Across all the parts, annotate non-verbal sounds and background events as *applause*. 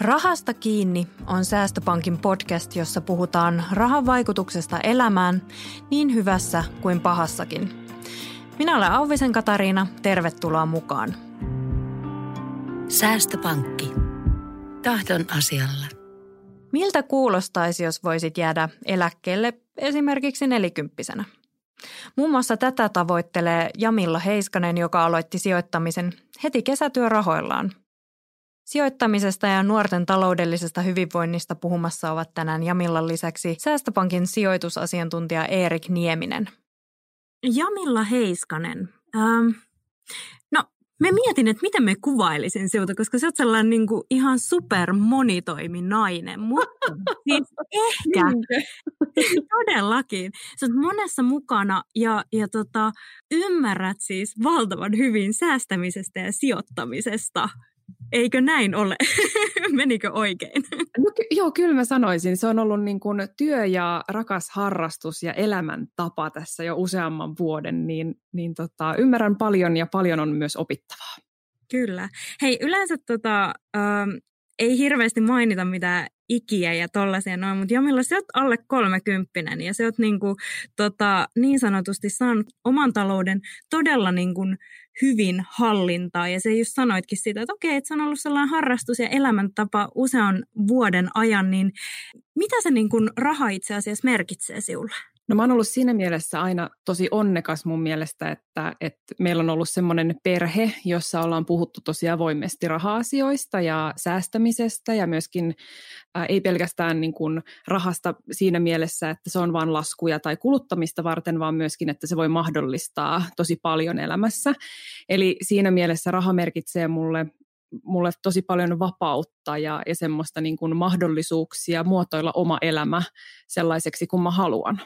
Rahasta kiinni on Säästöpankin podcast, jossa puhutaan rahan vaikutuksesta elämään niin hyvässä kuin pahassakin. Minä olen Auvisen Katariina, tervetuloa mukaan. Säästöpankki. Tahdon asialla. Miltä kuulostaisi, jos voisit jäädä eläkkeelle esimerkiksi nelikymppisenä? Muun muassa tätä tavoittelee Jamilla Heiskanen, joka aloitti sijoittamisen heti kesätyörahoillaan – Sijoittamisesta ja nuorten taloudellisesta hyvinvoinnista puhumassa ovat tänään Jamillan lisäksi Säästöpankin sijoitusasiantuntija Erik Nieminen. Jamilla Heiskanen. Ähm, no, me mietin, että miten me kuvailisin sinulta, koska sä oot sellainen niin kuin ihan super monitoiminainen, mutta *laughs* siis ehkä, *laughs* todellakin. Sä oot monessa mukana ja, ja tota, ymmärrät siis valtavan hyvin säästämisestä ja sijoittamisesta. Eikö näin ole? *laughs* Menikö oikein? No, ky- joo, kyllä mä sanoisin. Se on ollut niin kuin työ ja rakas harrastus ja elämäntapa tässä jo useamman vuoden, niin, niin tota, ymmärrän paljon ja paljon on myös opittavaa. Kyllä. Hei, yleensä tota, ähm, ei hirveästi mainita mitään ikiä ja tollaisia noin, mutta Jamilla sä oot alle kolmekymppinen ja sä oot niinku, tota, niin sanotusti saanut oman talouden todella niinku hyvin hallintaa ja se just sanoitkin siitä, että okei, että se on ollut sellainen harrastus ja elämäntapa usean vuoden ajan, niin mitä se niinku raha itse asiassa merkitsee sinulle? No mä oon ollut siinä mielessä aina tosi onnekas mun mielestä, että, että meillä on ollut semmoinen perhe, jossa ollaan puhuttu tosi avoimesti raha-asioista ja säästämisestä ja myöskin ää, ei pelkästään niin kuin rahasta siinä mielessä, että se on vain laskuja tai kuluttamista varten, vaan myöskin, että se voi mahdollistaa tosi paljon elämässä. Eli siinä mielessä raha merkitsee mulle mulle tosi paljon vapautta ja, ja semmoista niin kuin mahdollisuuksia muotoilla oma elämä sellaiseksi kuin mä haluan.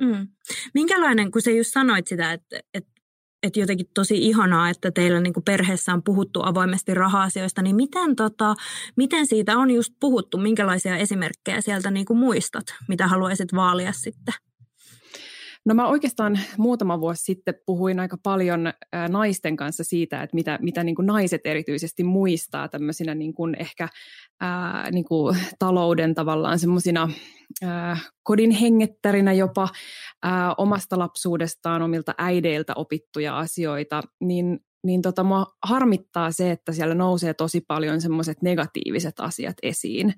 Mm. Minkälainen, kun sä just sanoit sitä, että, että, että jotenkin tosi ihanaa, että teillä niin perheessä on puhuttu avoimesti raha-asioista, niin miten, tota, miten siitä on just puhuttu? Minkälaisia esimerkkejä sieltä niin kuin muistat, mitä haluaisit vaalia sitten? No mä oikeastaan muutama vuosi sitten puhuin aika paljon naisten kanssa siitä, että mitä, mitä niin kuin naiset erityisesti muistaa tämmöisinä niin kuin ehkä ää, niin kuin talouden tavallaan semmoisina kodin hengettärinä jopa ää, omasta lapsuudestaan, omilta äideiltä opittuja asioita, niin niin tota, mua harmittaa se, että siellä nousee tosi paljon semmoiset negatiiviset asiat esiin.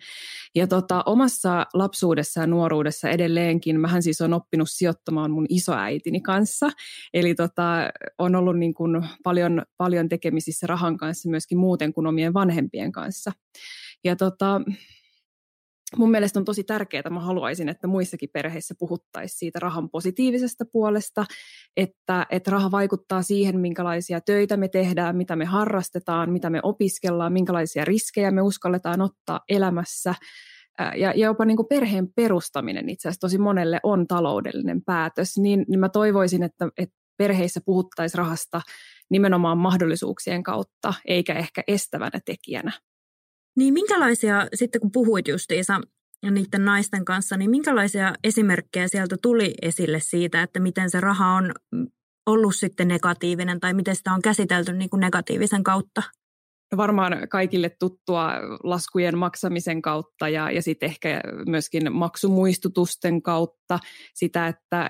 Ja tota, omassa lapsuudessa ja nuoruudessa edelleenkin, mähän siis on oppinut sijoittamaan mun isoäitini kanssa, eli tota, on ollut niin kuin paljon, paljon tekemisissä rahan kanssa myöskin muuten kuin omien vanhempien kanssa. Ja tota, mun mielestä on tosi tärkeää, mä haluaisin, että muissakin perheissä puhuttaisiin siitä rahan positiivisesta puolesta, että, että raha vaikuttaa siihen, minkälaisia töitä me tehdään, mitä me harrastetaan, mitä me opiskellaan, minkälaisia riskejä me uskalletaan ottaa elämässä. Ja, ja jopa niin kuin perheen perustaminen itse asiassa tosi monelle on taloudellinen päätös, niin, niin mä toivoisin, että, että perheissä puhuttaisiin rahasta nimenomaan mahdollisuuksien kautta, eikä ehkä estävänä tekijänä. Niin minkälaisia, sitten kun puhuit justiinsa niiden naisten kanssa, niin minkälaisia esimerkkejä sieltä tuli esille siitä, että miten se raha on ollut sitten negatiivinen tai miten sitä on käsitelty niin kuin negatiivisen kautta? No varmaan kaikille tuttua laskujen maksamisen kautta ja, ja sitten ehkä myöskin maksumuistutusten kautta sitä, että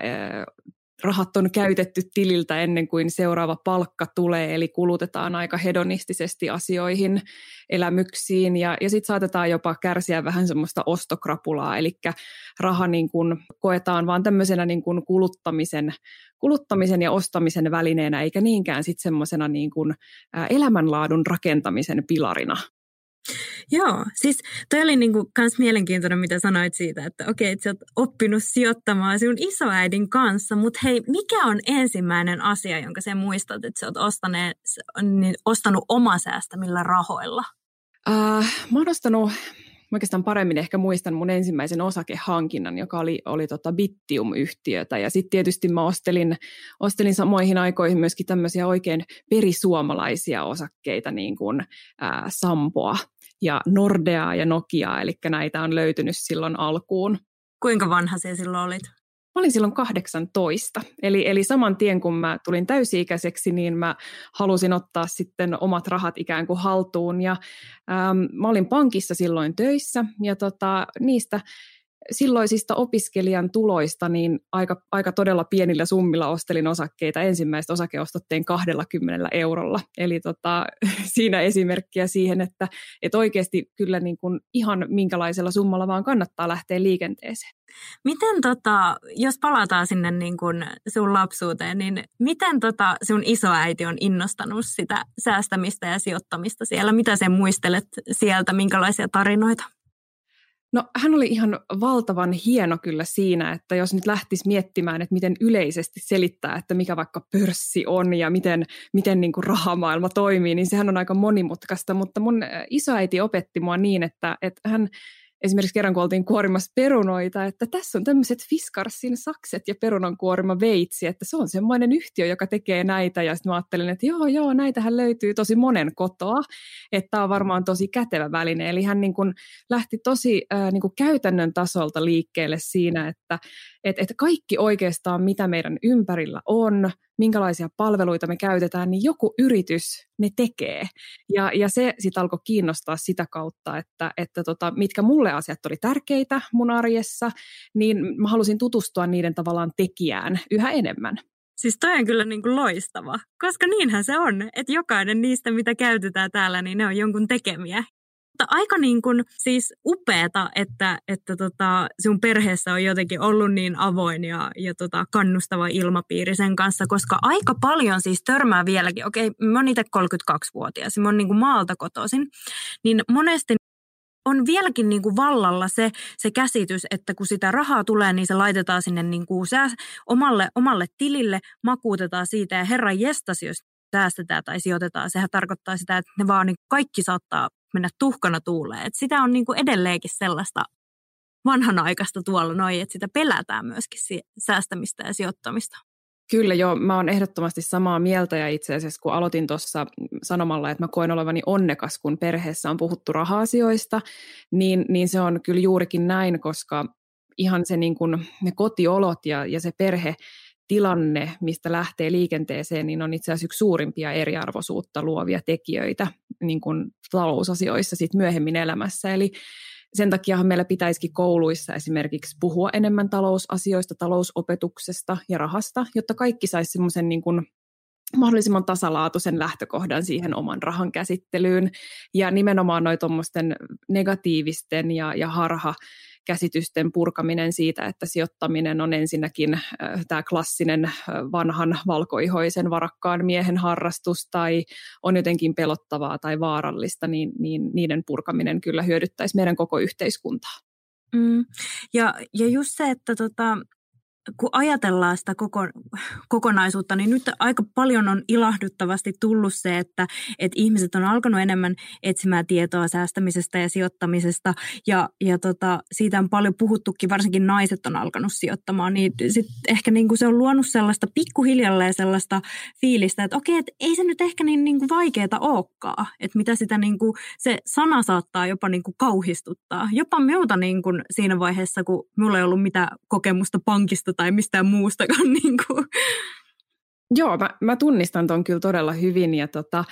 rahat on käytetty tililtä ennen kuin seuraava palkka tulee, eli kulutetaan aika hedonistisesti asioihin, elämyksiin, ja, ja sitten saatetaan jopa kärsiä vähän semmoista ostokrapulaa, eli raha niin kun koetaan vaan tämmöisenä niin kun kuluttamisen, kuluttamisen ja ostamisen välineenä, eikä niinkään sitten semmoisena niin kun, elämänlaadun rakentamisen pilarina. Joo, siis toi oli niinku kans mielenkiintoinen, mitä sanoit siitä, että okei, että sä oot oppinut sijoittamaan sinun isoäidin kanssa, mutta hei, mikä on ensimmäinen asia, jonka sä muistat, että sä oot ostaneet, niin, ostanut omasäästämillä rahoilla? Uh, mä oon ostanut oikeastaan paremmin ehkä muistan mun ensimmäisen osakehankinnan, joka oli, oli tota Bittium-yhtiötä. Ja sitten tietysti mä ostelin, ostelin samoihin aikoihin myöskin tämmöisiä oikein perisuomalaisia osakkeita, niin kuin ää, Sampoa ja Nordeaa ja Nokiaa, eli näitä on löytynyt silloin alkuun. Kuinka vanha se silloin olit? Olin silloin 18, eli, eli saman tien kun mä tulin täysi-ikäiseksi, niin mä halusin ottaa sitten omat rahat ikään kuin haltuun. Ja ähm, mä olin pankissa silloin töissä ja tota, niistä silloisista opiskelijan tuloista niin aika, aika todella pienillä summilla ostelin osakkeita. Ensimmäistä osakeostotteen 20 eurolla. Eli tota, *laughs* siinä esimerkkiä siihen, että, että oikeasti kyllä niin kuin ihan minkälaisella summalla vaan kannattaa lähteä liikenteeseen. Miten tota, jos palataan sinne niin kuin sun lapsuuteen, niin miten tota sun isoäiti on innostanut sitä säästämistä ja sijoittamista siellä? Mitä sä muistelet sieltä, minkälaisia tarinoita? No hän oli ihan valtavan hieno kyllä siinä, että jos nyt lähtisi miettimään, että miten yleisesti selittää, että mikä vaikka pörssi on ja miten, miten niin kuin rahamaailma toimii, niin sehän on aika monimutkaista, mutta mun isoäiti opetti mua niin, että, että hän esimerkiksi kerran kun oltiin kuorimassa perunoita, että tässä on tämmöiset Fiskarsin sakset ja perunankuorima veitsi, että se on semmoinen yhtiö, joka tekee näitä. Ja sitten mä ajattelin, että joo, joo, näitähän löytyy tosi monen kotoa, että tämä on varmaan tosi kätevä väline. Eli hän niin kuin lähti tosi äh, niin kuin käytännön tasolta liikkeelle siinä, että et, et kaikki oikeastaan, mitä meidän ympärillä on, minkälaisia palveluita me käytetään, niin joku yritys ne tekee. Ja, ja se sitten alkoi kiinnostaa sitä kautta, että, että tota, mitkä mulle asiat oli tärkeitä mun arjessa, niin mä halusin tutustua niiden tavallaan tekijään yhä enemmän. Siis toi on kyllä niin kuin loistava, koska niinhän se on, että jokainen niistä, mitä käytetään täällä, niin ne on jonkun tekemiä mutta aika niin kuin, siis upeeta, että, että tota, sun perheessä on jotenkin ollut niin avoin ja, ja tota, kannustava ilmapiiri sen kanssa, koska aika paljon siis törmää vieläkin, okei, mä oon itse 32-vuotias, mä oon niin kuin maalta kotoisin, niin monesti on vieläkin niin kuin vallalla se, se käsitys, että kun sitä rahaa tulee, niin se laitetaan sinne niin kuin sää, omalle, omalle tilille, makuutetaan siitä ja herran jestas, jos säästetään tai sijoitetaan. Sehän tarkoittaa sitä, että ne vaan niin kaikki saattaa mennä tuhkana tuuleen. Et sitä on niin kuin edelleenkin sellaista vanhanaikaista tuolla noin, että sitä pelätään myöskin säästämistä ja sijoittamista. Kyllä joo, mä oon ehdottomasti samaa mieltä ja itse asiassa kun aloitin tuossa sanomalla, että mä koen olevani onnekas, kun perheessä on puhuttu raha-asioista, niin, niin se on kyllä juurikin näin, koska ihan se niin kuin, ne kotiolot ja, ja se perhe tilanne, mistä lähtee liikenteeseen, niin on itse asiassa yksi suurimpia eriarvoisuutta luovia tekijöitä niin kuin talousasioissa sit myöhemmin elämässä. Eli sen takia meillä pitäisikin kouluissa esimerkiksi puhua enemmän talousasioista, talousopetuksesta ja rahasta, jotta kaikki saisi semmoisen niin kuin mahdollisimman tasalaatuisen lähtökohdan siihen oman rahan käsittelyyn. Ja nimenomaan noin negatiivisten ja, ja harha käsitysten purkaminen siitä, että sijoittaminen on ensinnäkin äh, tämä klassinen äh, vanhan valkoihoisen varakkaan miehen harrastus tai on jotenkin pelottavaa tai vaarallista, niin, niin niiden purkaminen kyllä hyödyttäisi meidän koko yhteiskuntaa. Mm. Ja, ja just se, että tota, kun ajatellaan sitä koko, kokonaisuutta, niin nyt aika paljon on ilahduttavasti tullut se, että, että ihmiset on alkanut enemmän etsimään tietoa säästämisestä ja sijoittamisesta. Ja, ja tota, siitä on paljon puhuttukin, varsinkin naiset on alkanut sijoittamaan. Niin sit ehkä niin kuin se on luonut sellaista pikkuhiljalleen sellaista fiilistä, että okei, että ei se nyt ehkä niin, niin kuin vaikeaa olekaan. Että mitä sitä niin kuin, se sana saattaa jopa niin kuin kauhistuttaa. Jopa minulta niin kuin siinä vaiheessa, kun minulla ei ollut mitään kokemusta pankista tai mistään muustakaan. *laughs* Niin kuin. Joo, mä, mä tunnistan ton kyllä todella hyvin ja tota,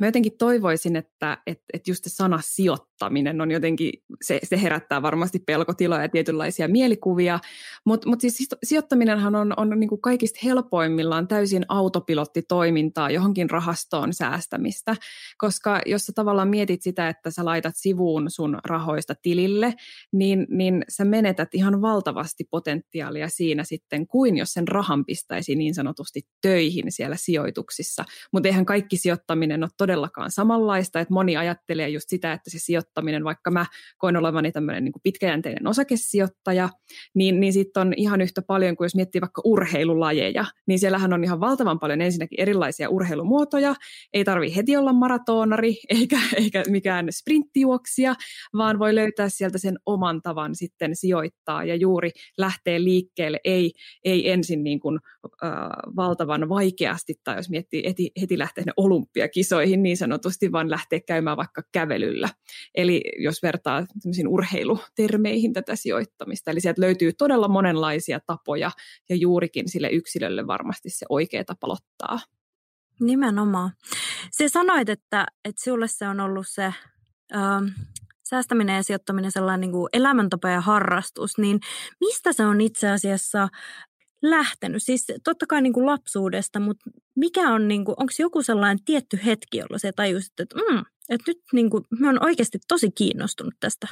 mä jotenkin toivoisin, että et, et just se sana sijoittaminen on jotenkin, se, se herättää varmasti pelkotiloja ja tietynlaisia mielikuvia, mutta mut siis sijoittaminenhan on, on niin kuin kaikista helpoimmillaan täysin autopilottitoimintaa, johonkin rahastoon säästämistä, koska jos sä tavallaan mietit sitä, että sä laitat sivuun sun rahoista tilille, niin, niin sä menetät ihan valtavasti potentiaalia siinä sitten, kuin jos sen rahan pistäisi niin sanotusti töihin töihin siellä sijoituksissa. Mutta eihän kaikki sijoittaminen ole todellakaan samanlaista, että moni ajattelee just sitä, että se sijoittaminen, vaikka mä koen olevani tämmöinen niin pitkäjänteinen osakesijoittaja, niin, niin sitten on ihan yhtä paljon kuin jos miettii vaikka urheilulajeja, niin siellähän on ihan valtavan paljon ensinnäkin erilaisia urheilumuotoja, ei tarvi heti olla maratonari *laughs* eikä, eikä mikään sprinttijuoksija, vaan voi löytää sieltä sen oman tavan sitten sijoittaa ja juuri lähtee liikkeelle, ei, ei ensin niin kuin valtavan vaikeasti, tai jos miettii heti, heti lähteä olympiakisoihin niin sanotusti, vaan lähteä käymään vaikka kävelyllä. Eli jos vertaa urheilutermeihin tätä sijoittamista. Eli sieltä löytyy todella monenlaisia tapoja, ja juurikin sille yksilölle varmasti se oikea tapa lottaa. Nimenomaan. Se sanoit, että, että sinulle se on ollut se ähm, säästäminen ja sijoittaminen sellainen niin kuin elämäntapa ja harrastus, niin mistä se on itse asiassa lähtenyt? Siis totta kai niin kuin lapsuudesta, mutta mikä on, niin onko joku sellainen tietty hetki, jolla se tajusit, että, mm, että nyt niin kuin, mä oon oikeasti tosi kiinnostunut tästä?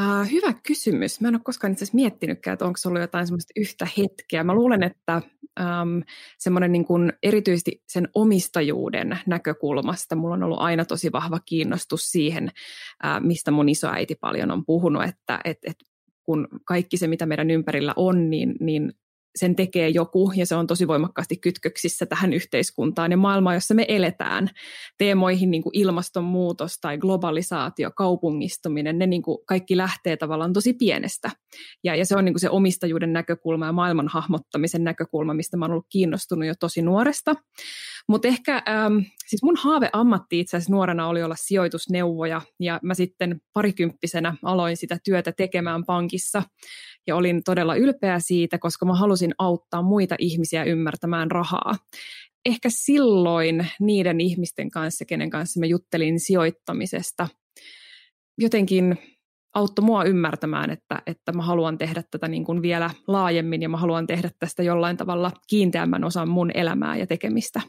Uh, hyvä kysymys. Mä en ole koskaan itse asiassa miettinytkään, että onko se ollut jotain semmoista yhtä hetkeä. Mä luulen, että um, semmoinen niin kuin erityisesti sen omistajuuden näkökulmasta mulla on ollut aina tosi vahva kiinnostus siihen, uh, mistä mun isoäiti paljon on puhunut, että et, et kun kaikki se, mitä meidän ympärillä on, niin, niin sen tekee joku ja se on tosi voimakkaasti kytköksissä tähän yhteiskuntaan ja maailmaan, jossa me eletään. Teemoihin niin kuin ilmastonmuutos tai globalisaatio, kaupungistuminen, ne niin kuin kaikki lähtee tavallaan tosi pienestä. Ja, ja se on niin kuin se omistajuuden näkökulma ja maailman hahmottamisen näkökulma, mistä mä oon ollut kiinnostunut jo tosi nuoresta. Mutta ehkä ähm, siis mun ammatti itse asiassa nuorena oli olla sijoitusneuvoja ja mä sitten parikymppisenä aloin sitä työtä tekemään pankissa ja olin todella ylpeä siitä, koska mä halusin auttaa muita ihmisiä ymmärtämään rahaa. Ehkä silloin niiden ihmisten kanssa, kenen kanssa mä juttelin sijoittamisesta, jotenkin auttoi mua ymmärtämään, että, että mä haluan tehdä tätä niin kuin vielä laajemmin ja mä haluan tehdä tästä jollain tavalla kiinteämmän osan mun elämää ja tekemistä.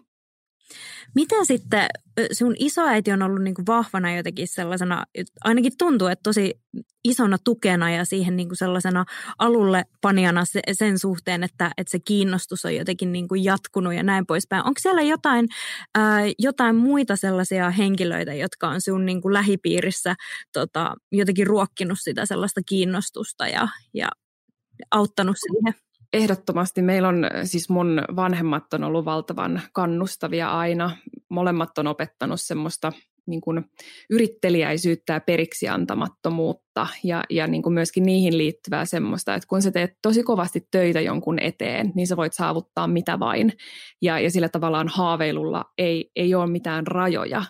Miten sitten sun isoäiti on ollut niin kuin vahvana jotenkin sellaisena, ainakin tuntuu, että tosi isona tukena ja siihen niin kuin sellaisena alulle panijana sen suhteen, että, että se kiinnostus on jotenkin niin kuin jatkunut ja näin poispäin. Onko siellä jotain, ää, jotain muita sellaisia henkilöitä, jotka on sun niin kuin lähipiirissä tota, jotenkin ruokkinut sitä sellaista kiinnostusta ja, ja auttanut siihen? Ehdottomasti. Meillä on, siis mun vanhemmat on ollut valtavan kannustavia aina. Molemmat on opettanut semmoista niin kuin yrittelijäisyyttä ja periksi antamattomuutta ja, ja niin kuin myöskin niihin liittyvää semmoista, että kun sä teet tosi kovasti töitä jonkun eteen, niin sä voit saavuttaa mitä vain. Ja, ja sillä tavallaan haaveilulla ei, ei ole mitään rajoja.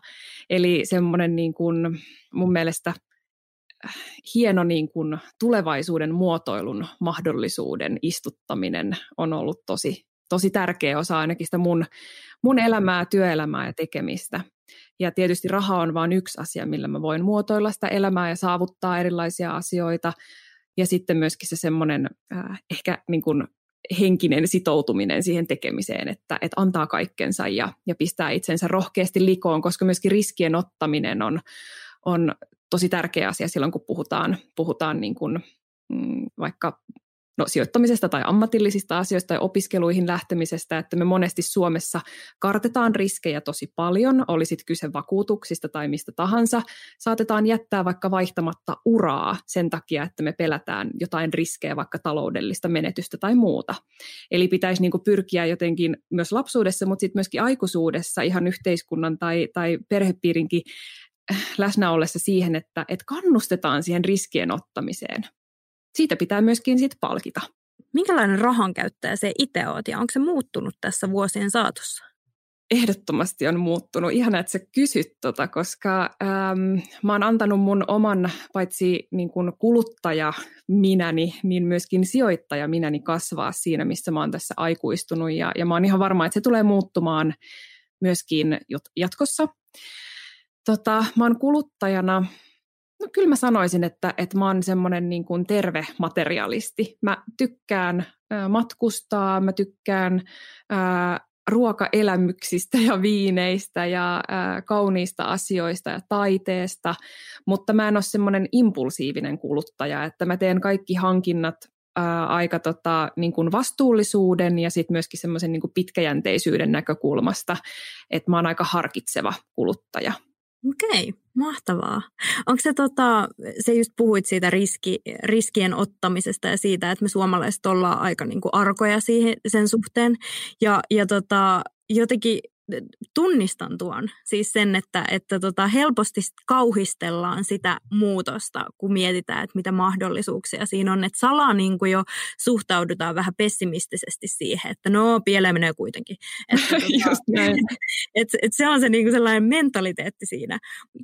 Eli semmoinen niin kuin mun mielestä – hieno niin kuin tulevaisuuden muotoilun mahdollisuuden istuttaminen on ollut tosi, tosi tärkeä osa ainakin sitä mun, mun elämää, työelämää ja tekemistä. Ja tietysti raha on vain yksi asia, millä mä voin muotoilla sitä elämää ja saavuttaa erilaisia asioita. Ja sitten myöskin se semmoinen äh, ehkä niin kuin henkinen sitoutuminen siihen tekemiseen, että, että antaa kaikkensa ja, ja pistää itsensä rohkeasti likoon, koska myöskin riskien ottaminen on, on tosi tärkeä asia silloin, kun puhutaan, puhutaan niin kuin, mm, vaikka no, sijoittamisesta tai ammatillisista asioista tai opiskeluihin lähtemisestä, että me monesti Suomessa kartetaan riskejä tosi paljon, olisit kyse vakuutuksista tai mistä tahansa, saatetaan jättää vaikka vaihtamatta uraa sen takia, että me pelätään jotain riskejä, vaikka taloudellista menetystä tai muuta. Eli pitäisi niin pyrkiä jotenkin myös lapsuudessa, mutta sitten myöskin aikuisuudessa ihan yhteiskunnan tai, tai perhepiirinkin läsnä ollessa siihen, että, että kannustetaan siihen riskien ottamiseen. Siitä pitää myöskin sit palkita. Minkälainen rahan käyttäjä se itse oot ja onko se muuttunut tässä vuosien saatossa? Ehdottomasti on muuttunut. Ihan että sä kysyt tota, koska äm, mä oon antanut mun oman paitsi niin kuin kuluttaja minäni, niin myöskin sijoittaja minäni kasvaa siinä, missä mä oon tässä aikuistunut. Ja, ja mä oon ihan varma, että se tulee muuttumaan myöskin jatkossa. Tota, mä oon kuluttajana, no kyllä mä sanoisin, että, että mä oon semmoinen niin kuin terve materialisti. Mä tykkään ä, matkustaa, mä tykkään ä, ruokaelämyksistä ja viineistä ja ä, kauniista asioista ja taiteesta, mutta mä en ole semmoinen impulsiivinen kuluttaja, että mä teen kaikki hankinnat aika tota, niin kuin vastuullisuuden ja sitten myöskin semmoisen niin pitkäjänteisyyden näkökulmasta, että mä oon aika harkitseva kuluttaja. Okei, mahtavaa. Onko se, tota, se just puhuit siitä riski, riskien ottamisesta ja siitä, että me suomalaiset ollaan aika niin kuin arkoja siihen, sen suhteen. Ja, ja tota, jotenkin tunnistan tuon. Siis sen, että, että tota, helposti kauhistellaan sitä muutosta, kun mietitään, että mitä mahdollisuuksia siinä on. Että salaa niin kuin jo suhtaudutaan vähän pessimistisesti siihen, että no pieleen menee kuitenkin. Että, *laughs* tota, *laughs* et, et se on se niin kuin sellainen mentaliteetti siinä.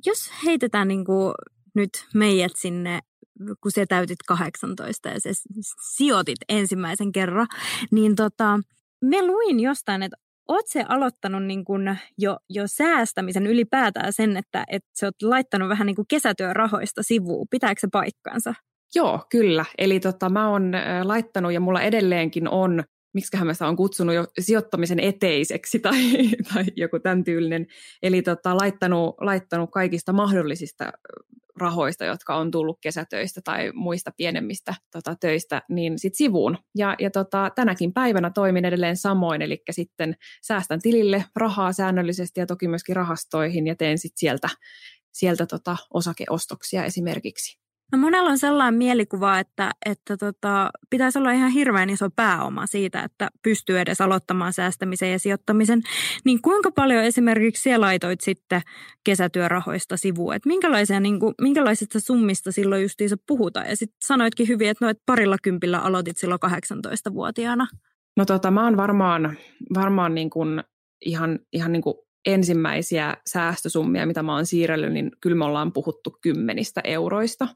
Jos heitetään niin kuin nyt meidät sinne kun se täytit 18 ja se sijoitit ensimmäisen kerran, niin tota, me luin jostain, että oot se aloittanut niin kun jo, jo säästämisen ylipäätään sen, että, että sä oot laittanut vähän niin kuin kesätyörahoista sivuun. Pitääkö se paikkansa? Joo, kyllä. Eli tota, mä oon laittanut ja mulla edelleenkin on miksiköhän mä sitä on kutsunut jo sijoittamisen eteiseksi tai, tai joku tämän tyylinen. Eli tota, laittanut, laittanut kaikista mahdollisista rahoista, jotka on tullut kesätöistä tai muista pienemmistä tota, töistä, niin sit sivuun. Ja, ja tota, tänäkin päivänä toimin edelleen samoin, eli sitten säästän tilille rahaa säännöllisesti ja toki myöskin rahastoihin ja teen sitten sieltä, sieltä tota, osakeostoksia esimerkiksi. No monella on sellainen mielikuva, että, että tota, pitäisi olla ihan hirveän iso pääoma siitä, että pystyy edes aloittamaan säästämisen ja sijoittamisen. Niin kuinka paljon esimerkiksi siellä laitoit sitten kesätyörahoista sivuun? Että minkälaisia, niin kuin, minkälaisista summista silloin justiinsa puhutaan? Ja sitten sanoitkin hyvin, että noit parilla kympillä aloitit silloin 18-vuotiaana. No tota, mä oon varmaan, varmaan niin kuin ihan, ihan niin kuin ensimmäisiä säästösummia, mitä mä oon siirrellyt, niin kyllä me ollaan puhuttu kymmenistä euroista.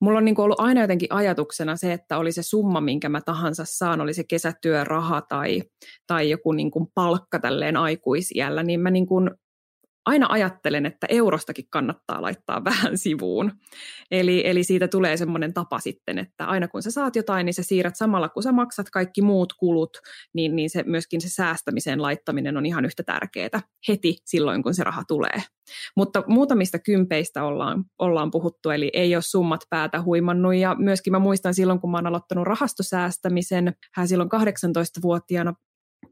Mulla on niin ollut aina jotenkin ajatuksena se, että oli se summa, minkä mä tahansa saan, oli se kesätyöraha tai, tai joku niin palkka tälleen aikuisiällä, niin mä niin aina ajattelen, että eurostakin kannattaa laittaa vähän sivuun. Eli, eli siitä tulee semmoinen tapa sitten, että aina kun sä saat jotain, niin sä siirrät samalla, kun sä maksat kaikki muut kulut, niin, niin se, myöskin se säästämiseen laittaminen on ihan yhtä tärkeää heti silloin, kun se raha tulee. Mutta muutamista kympeistä ollaan, ollaan puhuttu, eli ei ole summat päätä huimannut. Ja myöskin mä muistan silloin, kun mä oon aloittanut rahastosäästämisen, hän silloin 18-vuotiaana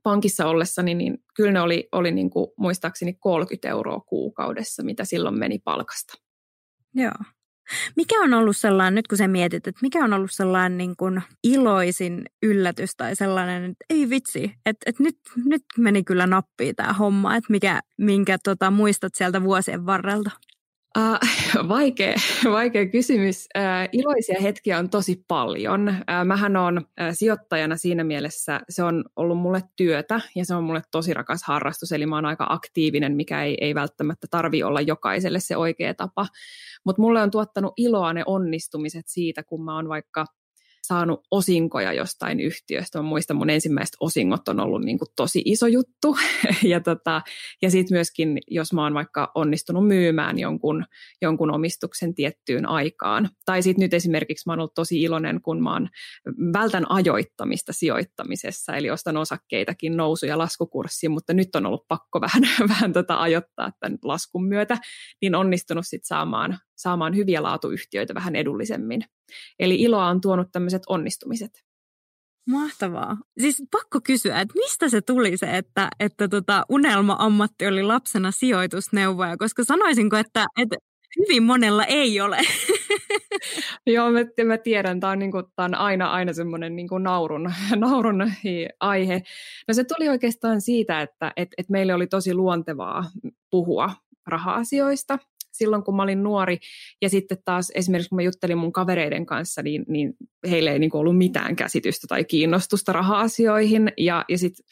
pankissa ollessani, niin kyllä ne oli, oli niin kuin, muistaakseni 30 euroa kuukaudessa, mitä silloin meni palkasta. Joo. Mikä on ollut sellainen, nyt kun sä mietit, että mikä on ollut sellainen niin kuin iloisin yllätys tai sellainen, että ei vitsi, että, että nyt, nyt meni kyllä nappiin tämä homma, että mikä, minkä tota, muistat sieltä vuosien varrelta? Uh, *laughs* vaikea, vaikea kysymys. Uh, iloisia hetkiä on tosi paljon. Uh, mähän on uh, sijoittajana siinä mielessä, se on ollut mulle työtä ja se on mulle tosi rakas harrastus, eli mä oon aika aktiivinen, mikä ei, ei välttämättä tarvi olla jokaiselle se oikea tapa. Mutta mulle on tuottanut iloa ne onnistumiset siitä, kun mä oon vaikka saanut osinkoja jostain yhtiöstä. Mä muistan, mun ensimmäiset osingot on ollut niin kuin tosi iso juttu. *laughs* ja tota, ja sitten myöskin, jos mä oon vaikka onnistunut myymään jonkun, jonkun omistuksen tiettyyn aikaan. Tai sitten nyt esimerkiksi mä oon ollut tosi iloinen, kun mä oon vältän ajoittamista sijoittamisessa, eli ostan osakkeitakin nousu- ja laskukurssiin, mutta nyt on ollut pakko *laughs* vähän, vähän tota ajoittaa tämän laskun myötä, niin onnistunut sitten saamaan, saamaan hyviä laatuyhtiöitä vähän edullisemmin. Eli iloa on tuonut tämmöiset onnistumiset. Mahtavaa. Siis pakko kysyä, että mistä se tuli se, että, että tota unelma-ammatti oli lapsena sijoitusneuvoja, koska sanoisinko, että, että hyvin monella ei ole. *laughs* Joo, mä, mä tiedän, tämä on, niin kuin, tämä on aina, aina semmoinen niin naurun, *laughs* naurun aihe. No se tuli oikeastaan siitä, että et, et meille oli tosi luontevaa puhua raha-asioista silloin, kun mä olin nuori. Ja sitten taas esimerkiksi, kun mä juttelin mun kavereiden kanssa, niin, niin heille ei niin kuin ollut mitään käsitystä tai kiinnostusta raha-asioihin. Ja, ja sitten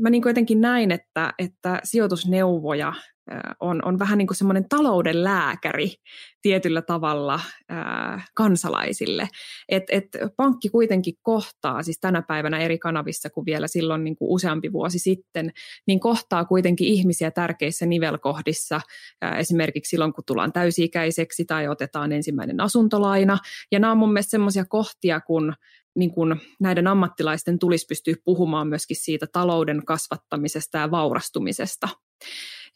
mä niin jotenkin näin, että, että sijoitusneuvoja on, on vähän niin kuin semmoinen talouden lääkäri tietyllä tavalla ää, kansalaisille. Et, et pankki kuitenkin kohtaa, siis tänä päivänä eri kanavissa kuin vielä silloin niin kuin useampi vuosi sitten, niin kohtaa kuitenkin ihmisiä tärkeissä nivelkohdissa, ää, esimerkiksi silloin kun tullaan täysi-ikäiseksi tai otetaan ensimmäinen asuntolaina. Ja nämä on mun mielestä semmoisia kohtia, kun niin kuin näiden ammattilaisten tulisi pystyä puhumaan myöskin siitä talouden kasvattamisesta ja vaurastumisesta.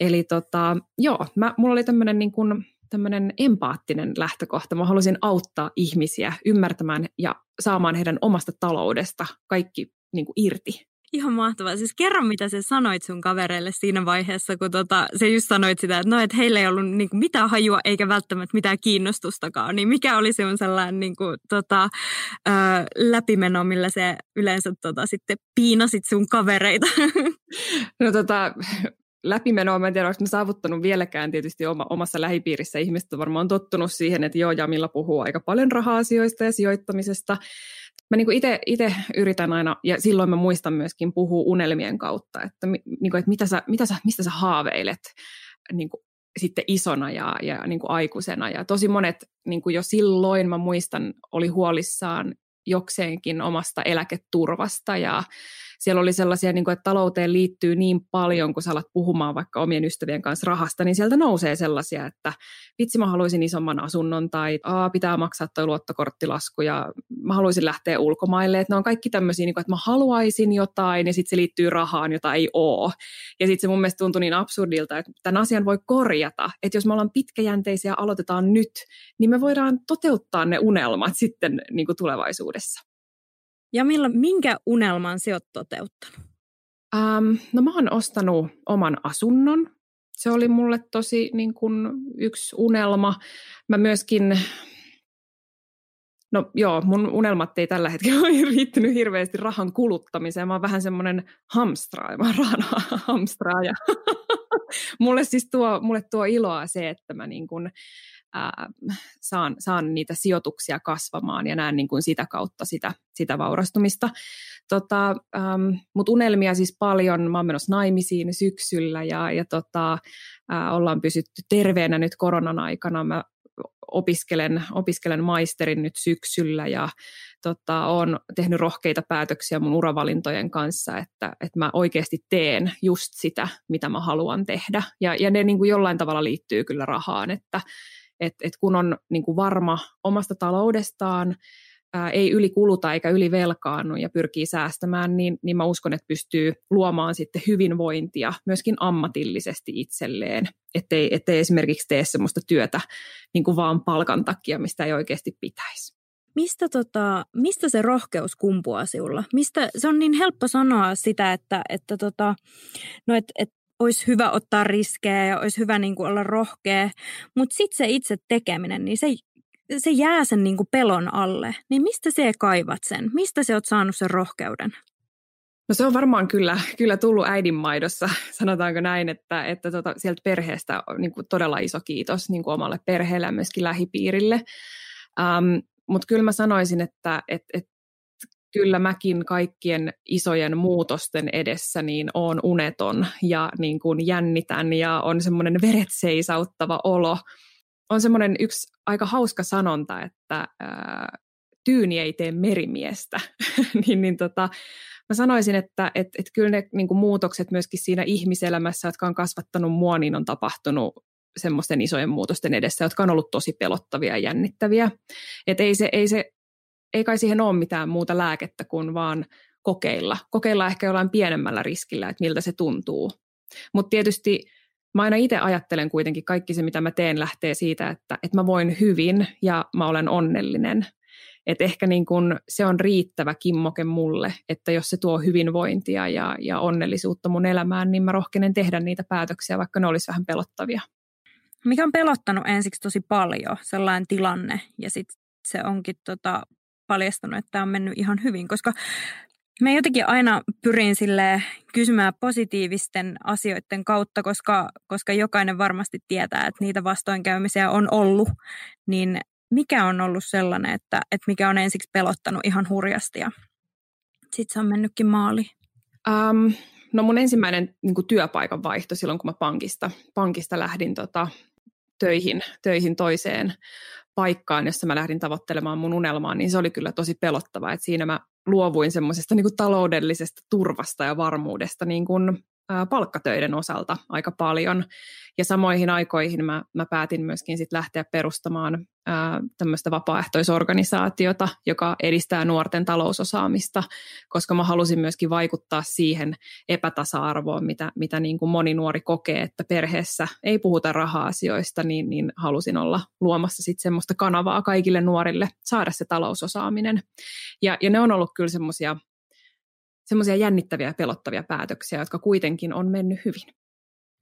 Eli tota, joo, mä, mulla oli tämmöinen niin kuin, tämmöinen empaattinen lähtökohta. Mä halusin auttaa ihmisiä ymmärtämään ja saamaan heidän omasta taloudesta kaikki niin kuin irti. Ihan mahtavaa. Siis kerro, mitä sä sanoit sun kavereille siinä vaiheessa, kun tota, sä just sanoit sitä, että no, et heillä ei ollut niin kuin, mitään hajua eikä välttämättä mitään kiinnostustakaan. Niin mikä oli se sellainen niin kuin, tota, ö, läpimeno, millä se yleensä tota, sitten piinasit sun kavereita? No tota, läpimenoa. Mä en tiedä, onko saavuttanut vieläkään tietysti oma, omassa lähipiirissä. Ihmiset on varmaan tottunut siihen, että joo, Jamilla puhuu aika paljon raha-asioista ja sijoittamisesta. Mä niin itse yritän aina, ja silloin mä muistan myöskin puhua unelmien kautta, että, niin kuin, että mitä sä, mitä sä, mistä sä haaveilet niin kuin sitten isona ja, ja niin kuin aikuisena. Ja tosi monet niin kuin jo silloin, mä muistan, oli huolissaan jokseenkin omasta eläketurvasta ja siellä oli sellaisia, niin kuin, että talouteen liittyy niin paljon, kun sä alat puhumaan vaikka omien ystävien kanssa rahasta, niin sieltä nousee sellaisia, että vitsi mä haluaisin isomman asunnon tai Aa, pitää maksaa toi luottokorttilasku ja mä haluaisin lähteä ulkomaille. Että ne on kaikki tämmöisiä, niin kuin, että mä haluaisin jotain ja sitten se liittyy rahaan, jota ei ole. Ja sitten se mun mielestä tuntui niin absurdilta, että tämän asian voi korjata. Että jos me ollaan pitkäjänteisiä aloitetaan nyt, niin me voidaan toteuttaa ne unelmat sitten niin kuin tulevaisuudessa. Ja millä, minkä unelman sinä olet toteuttanut? Ähm, no mä oon ostanut oman asunnon. Se oli mulle tosi niin kuin, yksi unelma. Mä myöskin, no joo, mun unelmat ei tällä hetkellä ole *laughs* riittynyt hirveästi rahan kuluttamiseen. Mä oon vähän semmoinen hamstraaja, mä oon rahan hamstraaja. *laughs* mulle siis tuo, mulle tuo iloa se, että mä niin kuin, ää, saan, saan niitä sijoituksia kasvamaan ja näen niin kuin sitä kautta sitä, sitä vaurastumista. Tota, ähm, Mutta unelmia siis paljon. Mä oon menossa naimisiin syksyllä ja, ja tota, ää, ollaan pysytty terveenä nyt koronan aikana. Mä opiskelen, opiskelen maisterin nyt syksyllä ja tota, olen tehnyt rohkeita päätöksiä mun uravalintojen kanssa, että, että mä oikeasti teen just sitä, mitä mä haluan tehdä. Ja, ja ne niin kuin jollain tavalla liittyy kyllä rahaan, että, että et kun on niin kuin varma omasta taloudestaan, ää, ei ylikuluta eikä ylivelkaannu ja pyrkii säästämään, niin, niin mä uskon, että pystyy luomaan sitten hyvinvointia myöskin ammatillisesti itselleen, ettei, ettei esimerkiksi tee sellaista työtä niin kuin vaan palkan takia, mistä ei oikeasti pitäisi. Mistä, tota, mistä se rohkeus kumpuaa sinulla? Mistä, se on niin helppo sanoa sitä, että, että tota, no et, et olisi hyvä ottaa riskejä ja olisi hyvä niin kuin olla rohkea, mutta sitten se itse tekeminen, niin se, se jää sen niin kuin pelon alle. Niin mistä se kaivat sen? Mistä se oot saanut sen rohkeuden? No se on varmaan kyllä, kyllä tullut äidinmaidossa, sanotaanko näin, että, että tota, sieltä perheestä niin kuin todella iso kiitos niin kuin omalle perheelle ja myöskin lähipiirille. Um, Mutta kyllä mä sanoisin, että et, et kyllä mäkin kaikkien isojen muutosten edessä niin on uneton ja niin kuin jännitän ja on semmoinen veret seisauttava olo. On semmoinen yksi aika hauska sanonta, että ää, tyyni ei tee merimiestä. *laughs* niin, niin tota, mä sanoisin, että et, et kyllä ne niin kuin muutokset myöskin siinä ihmiselämässä, jotka on kasvattanut mua, niin on tapahtunut semmoisten isojen muutosten edessä, jotka on ollut tosi pelottavia ja jännittäviä. Et ei se, ei se ei kai siihen ole mitään muuta lääkettä kuin vaan kokeilla. Kokeilla ehkä jollain pienemmällä riskillä, että miltä se tuntuu. Mutta tietysti mä aina itse ajattelen kuitenkin, kaikki se mitä mä teen lähtee siitä, että, että mä voin hyvin ja mä olen onnellinen. Että ehkä niin kun se on riittävä kimmoke mulle, että jos se tuo hyvinvointia ja, ja onnellisuutta mun elämään, niin mä rohkenen tehdä niitä päätöksiä, vaikka ne olisi vähän pelottavia. Mikä on pelottanut ensiksi tosi paljon, sellainen tilanne, ja sitten se onkin tota, paljastanut, että tämä on mennyt ihan hyvin, koska me jotenkin aina pyrin sille kysymään positiivisten asioiden kautta, koska, koska jokainen varmasti tietää, että niitä vastoinkäymisiä on ollut, niin mikä on ollut sellainen, että, että mikä on ensiksi pelottanut ihan hurjasti ja sitten se on mennytkin maali? Um, no mun ensimmäinen niin työpaikan vaihto silloin, kun mä pankista, pankista lähdin tota, töihin, töihin toiseen paikkaan, jossa mä lähdin tavoittelemaan mun unelmaa, niin se oli kyllä tosi pelottava, että siinä mä luovuin semmoisesta niin taloudellisesta turvasta ja varmuudesta niin kuin palkkatöiden osalta aika paljon. Ja samoihin aikoihin mä, mä päätin myöskin sit lähteä perustamaan ää, tämmöistä vapaaehtoisorganisaatiota, joka edistää nuorten talousosaamista, koska mä halusin myöskin vaikuttaa siihen epätasa-arvoon, mitä, mitä niin kuin moni nuori kokee, että perheessä ei puhuta raha-asioista, niin, niin halusin olla luomassa sitten semmoista kanavaa kaikille nuorille saada se talousosaaminen. Ja, ja ne on ollut kyllä semmoisia semmoisia jännittäviä ja pelottavia päätöksiä, jotka kuitenkin on mennyt hyvin.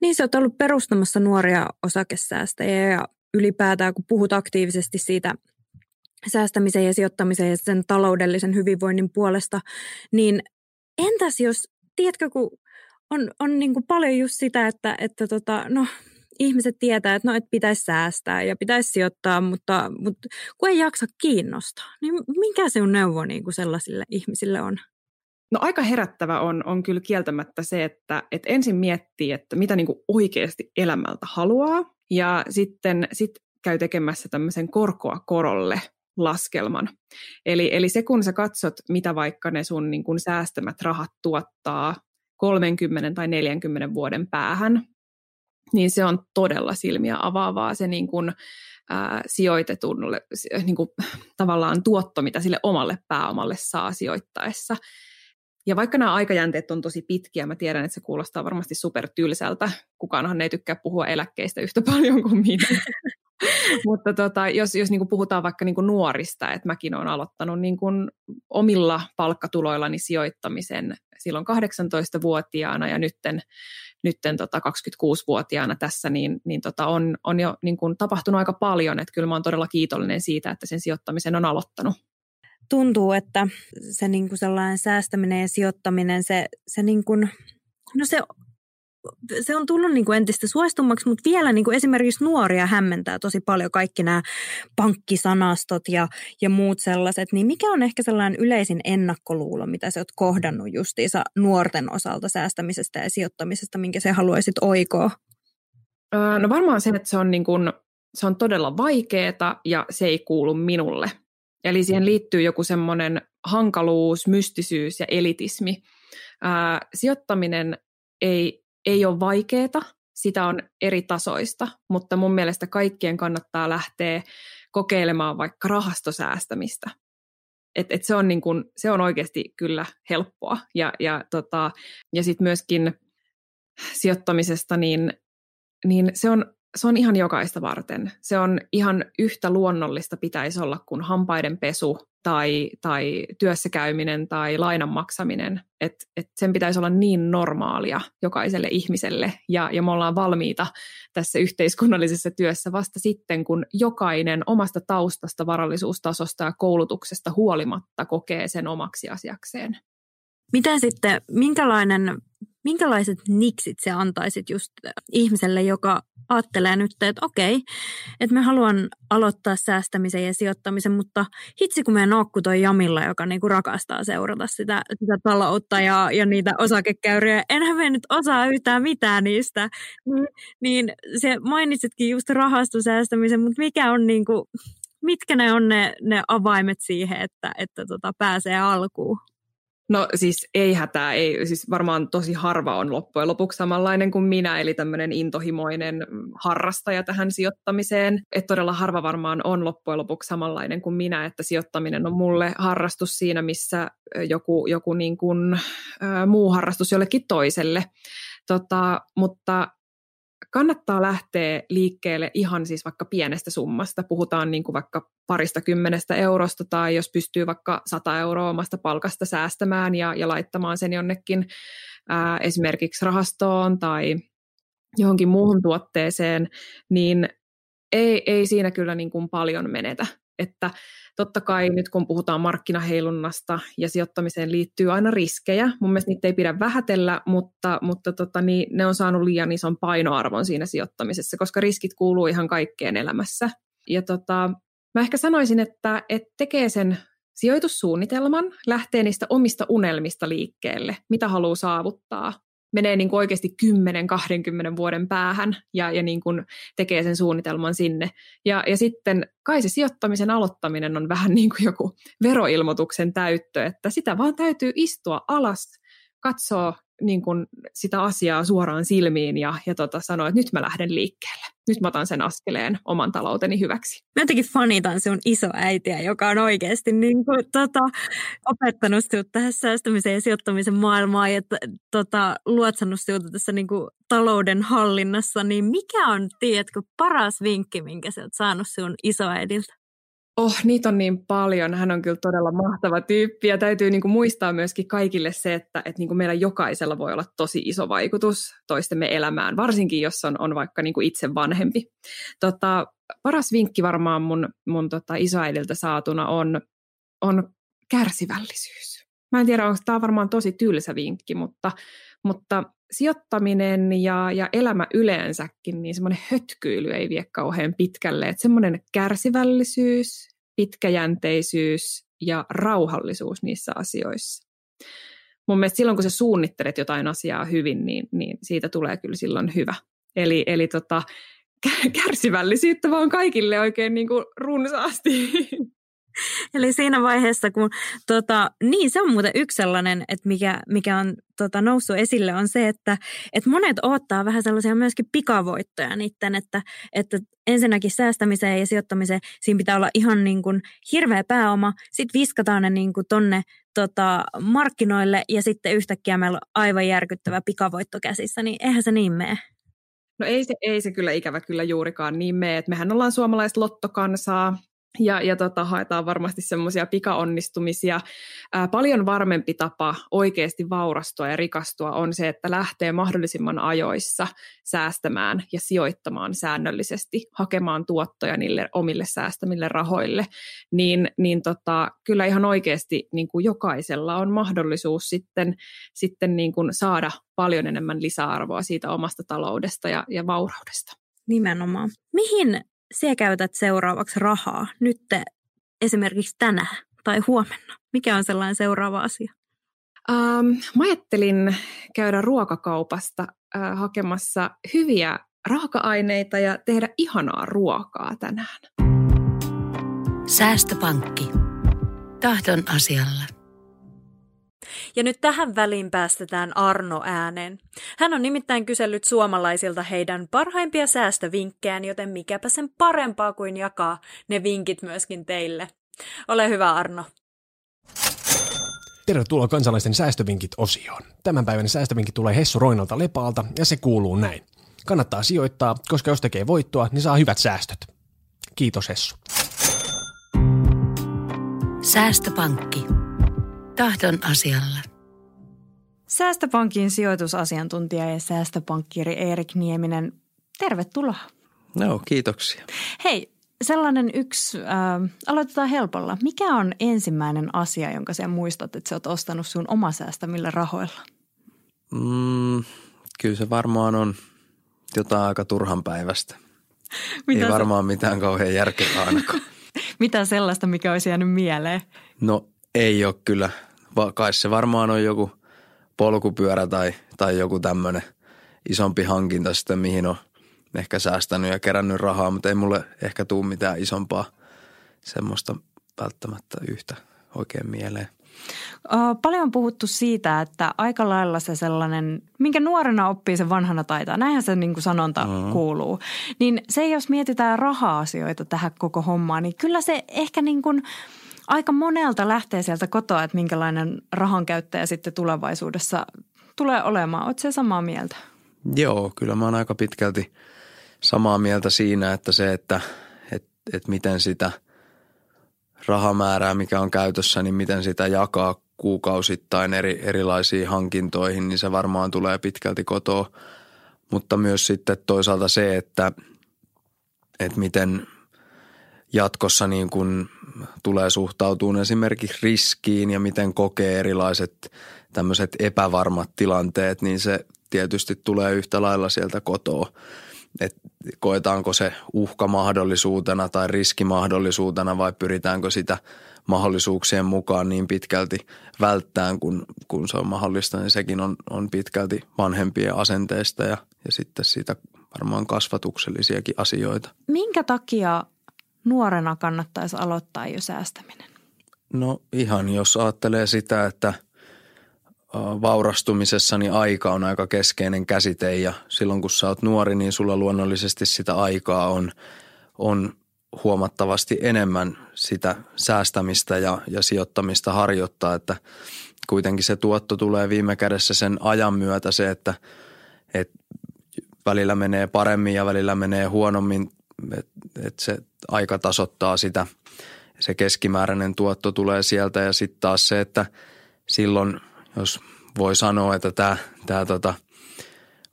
Niin, sä oot ollut perustamassa nuoria osakesäästäjiä ja ylipäätään, kun puhut aktiivisesti siitä säästämisen ja sijoittamisen ja sen taloudellisen hyvinvoinnin puolesta, niin entäs jos, tiedätkö, kun on, on niin kuin paljon just sitä, että, että tota, no, ihmiset tietää, että no, että pitäisi säästää ja pitäisi sijoittaa, mutta, mutta kun ei jaksa kiinnostaa, niin mikä se on neuvo niin kuin sellaisille ihmisille on? No aika herättävä on, on kyllä kieltämättä se, että, että ensin miettii, että mitä niin kuin oikeasti elämältä haluaa ja sitten sit käy tekemässä tämmöisen korkoa korolle laskelman. Eli, eli se, kun sä katsot, mitä vaikka ne sun niin kun säästämät rahat tuottaa 30 tai 40 vuoden päähän, niin se on todella silmiä avaavaa se niin kun, ää, sijoitetun niin kun, tavallaan tuotto, mitä sille omalle pääomalle saa sijoittaessa. Ja vaikka nämä aikajänteet on tosi pitkiä, mä tiedän, että se kuulostaa varmasti supertylsältä. Kukaanhan ei tykkää puhua eläkkeistä yhtä *laughs* paljon kuin minä. *laughs* Mutta tota, jos, jos niin puhutaan vaikka niin nuorista, että mäkin olen aloittanut niin omilla palkkatuloillani sijoittamisen silloin 18-vuotiaana ja nytten, nytten tota 26-vuotiaana tässä, niin, niin tota on, on jo niin tapahtunut aika paljon. Että kyllä mä olen todella kiitollinen siitä, että sen sijoittamisen on aloittanut tuntuu, että se niin kuin sellainen säästäminen ja sijoittaminen, se, se, niin kuin, no se, se on tullut niin kuin entistä suostummaksi, mutta vielä niin kuin esimerkiksi nuoria hämmentää tosi paljon kaikki nämä pankkisanastot ja, ja muut sellaiset. Niin mikä on ehkä sellainen yleisin ennakkoluulo, mitä sä oot kohdannut justiinsa nuorten osalta säästämisestä ja sijoittamisesta, minkä sä haluaisit oikoa? No varmaan se, että se on, niin kuin, se on todella vaikeaa ja se ei kuulu minulle – Eli siihen liittyy joku semmoinen hankaluus, mystisyys ja elitismi. Ää, sijoittaminen ei, ei ole vaikeaa, sitä on eri tasoista, mutta mun mielestä kaikkien kannattaa lähteä kokeilemaan vaikka rahastosäästämistä. Et, et se, on niin kun, se on oikeasti kyllä helppoa. Ja, ja, tota, ja sitten myöskin sijoittamisesta, niin, niin se on se on ihan jokaista varten. Se on ihan yhtä luonnollista pitäisi olla kuin hampaiden pesu tai, tai työssäkäyminen tai lainan maksaminen. Et, et sen pitäisi olla niin normaalia jokaiselle ihmiselle ja, ja me ollaan valmiita tässä yhteiskunnallisessa työssä vasta sitten, kun jokainen omasta taustasta, varallisuustasosta ja koulutuksesta huolimatta kokee sen omaksi asiakseen. Miten sitten, minkälainen minkälaiset niksit se antaisit just ihmiselle, joka ajattelee nyt, että okei, että mä haluan aloittaa säästämisen ja sijoittamisen, mutta hitsi kun meidän nookku toi Jamilla, joka niinku rakastaa seurata sitä, sitä taloutta ja, ja niitä osakekäyriä. Enhän me nyt osaa yhtään mitään niistä. Niin, niin se mainitsitkin just rahastosäästämisen, mutta mikä on niinku, mitkä ne on ne, ne avaimet siihen, että, että tota pääsee alkuun? No siis ei hätää, ei, siis varmaan tosi harva on loppujen lopuksi samanlainen kuin minä, eli tämmöinen intohimoinen harrastaja tähän sijoittamiseen. Että todella harva varmaan on loppujen lopuksi samanlainen kuin minä, että sijoittaminen on mulle harrastus siinä, missä joku, joku niin kuin, äh, muu harrastus jollekin toiselle. Tota, mutta kannattaa lähteä liikkeelle ihan siis vaikka pienestä summasta. Puhutaan niin kuin vaikka parista kymmenestä eurosta tai jos pystyy vaikka 100 euroa omasta palkasta säästämään ja, ja laittamaan sen jonnekin ää, esimerkiksi rahastoon tai johonkin muuhun tuotteeseen, niin ei, ei siinä kyllä niin kuin paljon menetä. Että totta kai nyt kun puhutaan markkinaheilunnasta ja sijoittamiseen liittyy aina riskejä, mun mielestä niitä ei pidä vähätellä, mutta, mutta tota, niin ne on saanut liian ison painoarvon siinä sijoittamisessa, koska riskit kuuluu ihan kaikkeen elämässä. Ja tota, mä ehkä sanoisin, että, että tekee sen sijoitussuunnitelman, lähtee niistä omista unelmista liikkeelle, mitä haluaa saavuttaa, menee niin kuin oikeasti 10-20 vuoden päähän ja, ja niin kuin tekee sen suunnitelman sinne. Ja, ja sitten kai se sijoittamisen aloittaminen on vähän niin kuin joku veroilmoituksen täyttö, että sitä vaan täytyy istua alas, katsoa niin kuin sitä asiaa suoraan silmiin ja, ja tota, sanoa, että nyt mä lähden liikkeelle. Nyt mä otan sen askeleen oman talouteni hyväksi. Mä jotenkin fanitan sun isoäitiä, joka on oikeasti niin kuin, tota, opettanut sinut tähän säästämisen ja sijoittamisen maailmaan ja tota, luotsannut sinut tässä niin kuin, talouden hallinnassa. Niin mikä on, tiedätkö, paras vinkki, minkä sä oot saanut sun isoäidiltä? Oh, niitä on niin paljon. Hän on kyllä todella mahtava tyyppi ja täytyy niin kuin muistaa myöskin kaikille se, että, että niin kuin meillä jokaisella voi olla tosi iso vaikutus toistemme elämään, varsinkin jos on, on vaikka niin kuin itse vanhempi. Tota, paras vinkki varmaan mun, mun tota isoäidiltä saatuna on, on kärsivällisyys. Mä en tiedä, onko tämä varmaan tosi tylsä vinkki, mutta, mutta sijoittaminen ja, ja elämä yleensäkin, niin semmoinen hötkyily ei vie kauhean pitkälle. Että semmoinen kärsivällisyys, pitkäjänteisyys ja rauhallisuus niissä asioissa. Mun mielestä silloin, kun sä suunnittelet jotain asiaa hyvin, niin, niin siitä tulee kyllä silloin hyvä. Eli, eli tota, *laughs* kärsivällisyyttä vaan kaikille oikein niin kuin runsaasti. *laughs* *laughs* Eli siinä vaiheessa, kun tota, niin se on muuten yksi sellainen, että mikä, mikä on tota, noussut esille, on se, että, että monet odottaa vähän sellaisia myöskin pikavoittoja niiden, että, että ensinnäkin säästämiseen ja sijoittamiseen siinä pitää olla ihan niin kuin hirveä pääoma, sitten viskataan ne niin kuin tonne tota, markkinoille ja sitten yhtäkkiä meillä on aivan järkyttävä pikavoitto käsissä, niin eihän se niin mene. No ei se, ei se kyllä ikävä kyllä juurikaan niin mene. Mehän ollaan suomalaista lottokansaa, ja, ja tota, haetaan varmasti semmoisia pikaonnistumisia. Ää, paljon varmempi tapa oikeasti vaurastua ja rikastua on se, että lähtee mahdollisimman ajoissa säästämään ja sijoittamaan säännöllisesti, hakemaan tuottoja niille omille säästämille rahoille. Niin, niin tota, kyllä ihan oikeasti niin kuin jokaisella on mahdollisuus sitten, sitten niin kuin saada paljon enemmän lisäarvoa siitä omasta taloudesta ja, ja vauraudesta. Nimenomaan. Mihin sinä käytät seuraavaksi rahaa nyt esimerkiksi tänään tai huomenna? Mikä on sellainen seuraava asia? Um, mä ajattelin käydä ruokakaupasta uh, hakemassa hyviä raaka-aineita ja tehdä ihanaa ruokaa tänään. Säästöpankki. Tahdon asialla. Ja nyt tähän väliin päästetään Arno ääneen. Hän on nimittäin kysellyt suomalaisilta heidän parhaimpia säästövinkkejään, joten mikäpä sen parempaa kuin jakaa ne vinkit myöskin teille. Ole hyvä Arno. Tervetuloa kansalaisten säästövinkit-osioon. Tämän päivän säästövinkki tulee Hessu Roinalta Lepaalta ja se kuuluu näin. Kannattaa sijoittaa, koska jos tekee voittoa, niin saa hyvät säästöt. Kiitos Hessu. Säästöpankki. Tahdon asialla. Säästöpankin sijoitusasiantuntija ja säästöpankkiiri Erik Nieminen, tervetuloa. No, kiitoksia. Hei, sellainen yksi, äh, aloitetaan helpolla. Mikä on ensimmäinen asia, jonka sä muistat, että sä oot ostanut sun oma säästämillä rahoilla? Mm, kyllä se varmaan on jotain aika turhan päivästä. *laughs* Mitä Ei varmaan se... mitään kauhean järkevää ainakaan. *laughs* Mitä sellaista, mikä olisi jäänyt mieleen? No ei ole kyllä. Kai se varmaan on joku polkupyörä tai, tai joku tämmöinen isompi hankinta sitten, mihin on ehkä säästänyt ja kerännyt rahaa, mutta ei mulle ehkä tule mitään isompaa semmoista välttämättä yhtä oikein mieleen. Paljon on puhuttu siitä, että aika lailla se sellainen, minkä nuorena oppii, se vanhana taitaa. Näinhän se niin kuin sanonta mm-hmm. kuuluu. Niin se, jos mietitään raha-asioita tähän koko hommaan, niin kyllä se ehkä niin kuin – aika monelta lähtee sieltä kotoa, että minkälainen rahan käyttäjä sitten tulevaisuudessa tulee olemaan. Oletko se samaa mieltä? Joo, kyllä mä oon aika pitkälti samaa mieltä siinä, että se, että et, et miten sitä rahamäärää, mikä on käytössä, niin miten sitä jakaa kuukausittain eri, erilaisiin hankintoihin, niin se varmaan tulee pitkälti kotoa. Mutta myös sitten toisaalta se, että, että miten jatkossa niin kuin tulee suhtautua esimerkiksi riskiin ja miten kokee erilaiset tämmöiset epävarmat tilanteet, niin se tietysti tulee yhtä lailla sieltä kotoa. Et koetaanko se uhka mahdollisuutena tai riskimahdollisuutena vai pyritäänkö sitä mahdollisuuksien mukaan niin pitkälti välttämään, kun, kun se on mahdollista, niin sekin on, on pitkälti vanhempien asenteista ja, ja sitten siitä varmaan kasvatuksellisiakin asioita. Minkä takia nuorena kannattaisi aloittaa jo säästäminen? No ihan, jos ajattelee sitä, että vaurastumisessa niin aika on aika keskeinen käsite ja silloin kun sä oot nuori, niin sulla luonnollisesti sitä aikaa on, on huomattavasti enemmän sitä säästämistä ja, ja sijoittamista harjoittaa, että kuitenkin se tuotto tulee viime kädessä sen ajan myötä se, että, että välillä menee paremmin ja välillä menee huonommin, että, että se aika tasoittaa sitä. Se keskimääräinen tuotto tulee sieltä ja sitten taas se, että silloin, jos voi sanoa, että tämä, tämä tota,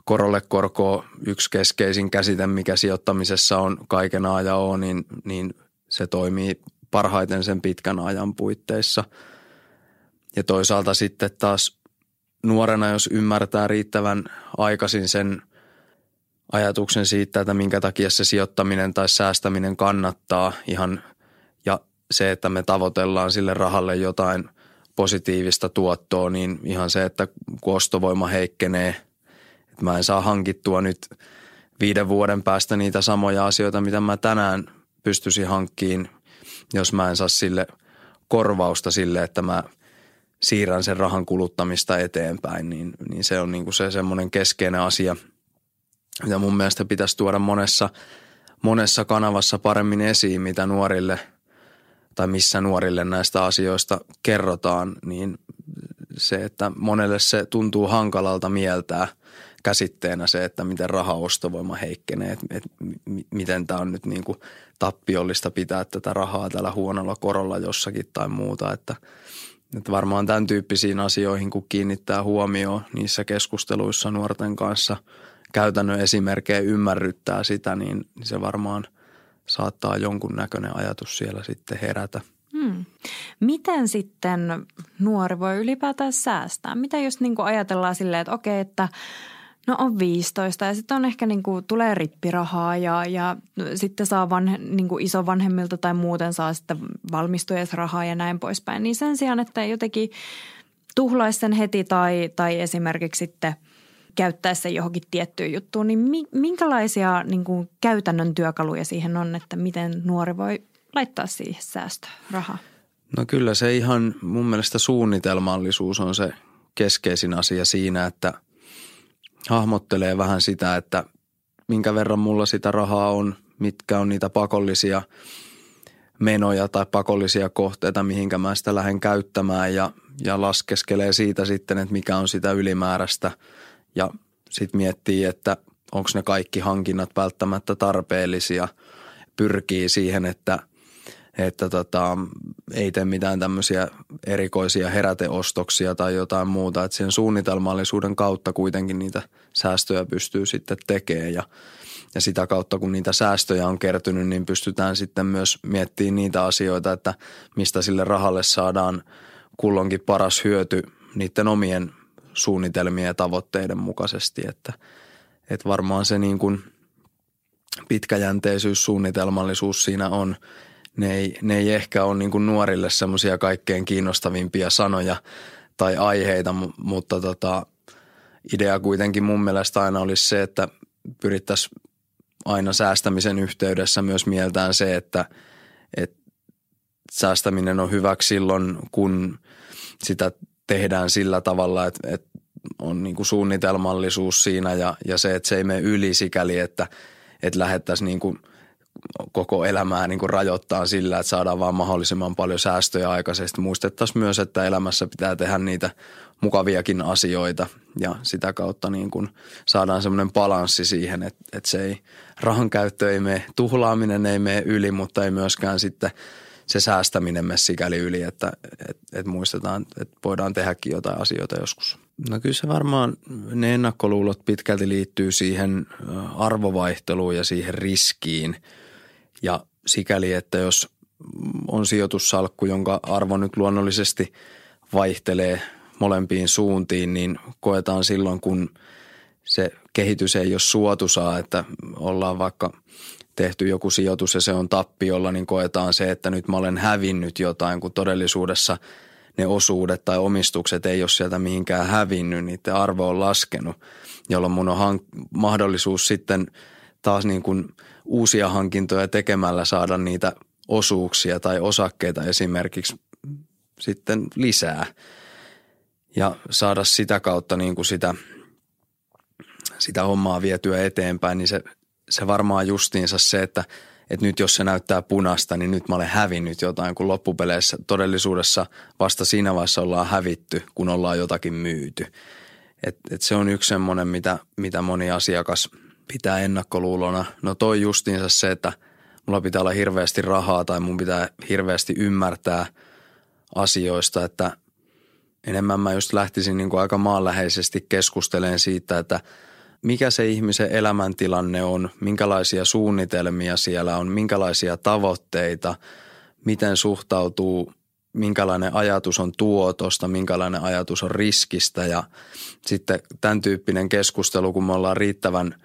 korolle korko yksi keskeisin käsite, mikä sijoittamisessa on kaiken A ja niin, niin se toimii parhaiten sen pitkän ajan puitteissa. Ja toisaalta sitten taas nuorena, jos ymmärtää riittävän aikaisin sen ajatuksen siitä, että minkä takia se sijoittaminen tai säästäminen kannattaa ihan ja se, että me tavoitellaan sille rahalle jotain positiivista tuottoa, niin ihan se, että kun ostovoima heikkenee, että mä en saa hankittua nyt viiden vuoden päästä niitä samoja asioita, mitä mä tänään pystyisin hankkiin, jos mä en saa sille korvausta sille, että mä siirrän sen rahan kuluttamista eteenpäin, niin, niin se on niin kuin se semmoinen keskeinen asia, mitä mun mielestä pitäisi tuoda monessa, monessa kanavassa paremmin esiin, mitä nuorille tai missä nuorille näistä asioista kerrotaan, niin se, että monelle se tuntuu hankalalta mieltää – käsitteenä se, että miten rahaostovoima heikkenee, että, että miten tämä on nyt niin kuin tappiollista pitää tätä rahaa tällä huonolla korolla jossakin tai muuta, että, että varmaan tämän tyyppisiin asioihin, kun kiinnittää huomioon niissä keskusteluissa nuorten kanssa, käytännön esimerkkejä ymmärryttää sitä, niin se varmaan saattaa jonkun näköinen ajatus siellä sitten herätä. Hmm. Miten sitten nuori voi ylipäätään säästää? Mitä jos niin ajatellaan silleen, että okei, että No on 15 ja sitten on ehkä niin kuin, tulee rippirahaa ja, ja sitten saa vanhe, niin kuin isovanhemmilta tai muuten saa sitten valmistujaisrahaa ja näin poispäin. Niin sen sijaan, että jotenkin tuhlaisi sen heti tai, tai esimerkiksi sitten käyttäisi sen johonkin tiettyyn juttuun, niin minkälaisia niin kuin käytännön työkaluja siihen on, että miten nuori voi laittaa siihen säästörahaa? No kyllä se ihan mun mielestä suunnitelmallisuus on se keskeisin asia siinä, että – hahmottelee vähän sitä, että minkä verran mulla sitä rahaa on, mitkä on niitä pakollisia menoja tai pakollisia kohteita, mihinkä mä sitä lähden käyttämään ja, ja laskeskelee siitä sitten, että mikä on sitä ylimääräistä ja sitten miettii, että onko ne kaikki hankinnat välttämättä tarpeellisia, pyrkii siihen, että – että tota, ei tee mitään tämmöisiä erikoisia heräteostoksia tai jotain muuta. Että sen suunnitelmallisuuden kautta kuitenkin niitä säästöjä pystyy sitten tekemään ja, ja sitä kautta kun niitä säästöjä on kertynyt, niin pystytään sitten myös miettimään niitä asioita, että mistä sille rahalle saadaan kulloinkin paras hyöty niiden omien suunnitelmien ja tavoitteiden mukaisesti. Että, että varmaan se niin kuin pitkäjänteisyys, suunnitelmallisuus siinä on – ne ei, ne ei ehkä ole niin kuin nuorille semmoisia kaikkein kiinnostavimpia sanoja tai aiheita, mutta tota, idea kuitenkin mun mielestä aina olisi se, että pyrittäisiin aina säästämisen yhteydessä myös mieltään se, että, että säästäminen on hyväksi silloin, kun sitä tehdään sillä tavalla, että, että on niin kuin suunnitelmallisuus siinä ja, ja se, että se ei mene yli sikäli, että, että lähettäisiin niin kuin – koko elämää niin kuin rajoittaa sillä, että saadaan vaan mahdollisimman paljon säästöjä aikaisesti. Muistettaisiin myös, että elämässä pitää tehdä niitä mukaviakin asioita ja sitä kautta niin kuin saadaan semmoinen balanssi siihen, että, että se ei, rahan käyttö ei mene, tuhlaaminen ei mene yli, mutta ei myöskään sitten se säästäminen mene sikäli yli, että, että, että muistetaan, että voidaan tehdäkin jotain asioita joskus. No kyllä se varmaan, ne ennakkoluulot pitkälti liittyy siihen arvovaihteluun ja siihen riskiin – ja sikäli, että jos on sijoitussalkku, jonka arvo nyt luonnollisesti vaihtelee molempiin suuntiin, niin koetaan silloin, kun se kehitys ei ole suotusaa, että ollaan vaikka tehty joku sijoitus ja se on tappiolla, niin koetaan se, että nyt mä olen hävinnyt jotain, kun todellisuudessa ne osuudet tai omistukset ei ole sieltä mihinkään hävinnyt, niiden arvo on laskenut, jolloin mun on hank- mahdollisuus sitten taas niin kuin – uusia hankintoja tekemällä saada niitä osuuksia tai osakkeita esimerkiksi sitten lisää ja saada sitä kautta niin kuin sitä, sitä hommaa vietyä eteenpäin, niin se, se varmaan justiinsa se, että, että nyt jos se näyttää punasta, niin nyt mä olen hävinnyt jotain, kun loppupeleissä todellisuudessa vasta siinä vaiheessa ollaan hävitty, kun ollaan jotakin myyty. Et, et se on yksi semmoinen, mitä, mitä moni asiakas – pitää ennakkoluulona. No toi justiinsa se, että mulla pitää olla hirveästi rahaa tai mun pitää hirveästi ymmärtää asioista, että enemmän mä just lähtisin niin kuin aika maanläheisesti keskusteleen siitä, että mikä se ihmisen elämäntilanne on, minkälaisia suunnitelmia siellä on, minkälaisia tavoitteita, miten suhtautuu minkälainen ajatus on tuotosta, minkälainen ajatus on riskistä ja sitten tämän tyyppinen keskustelu, kun me ollaan riittävän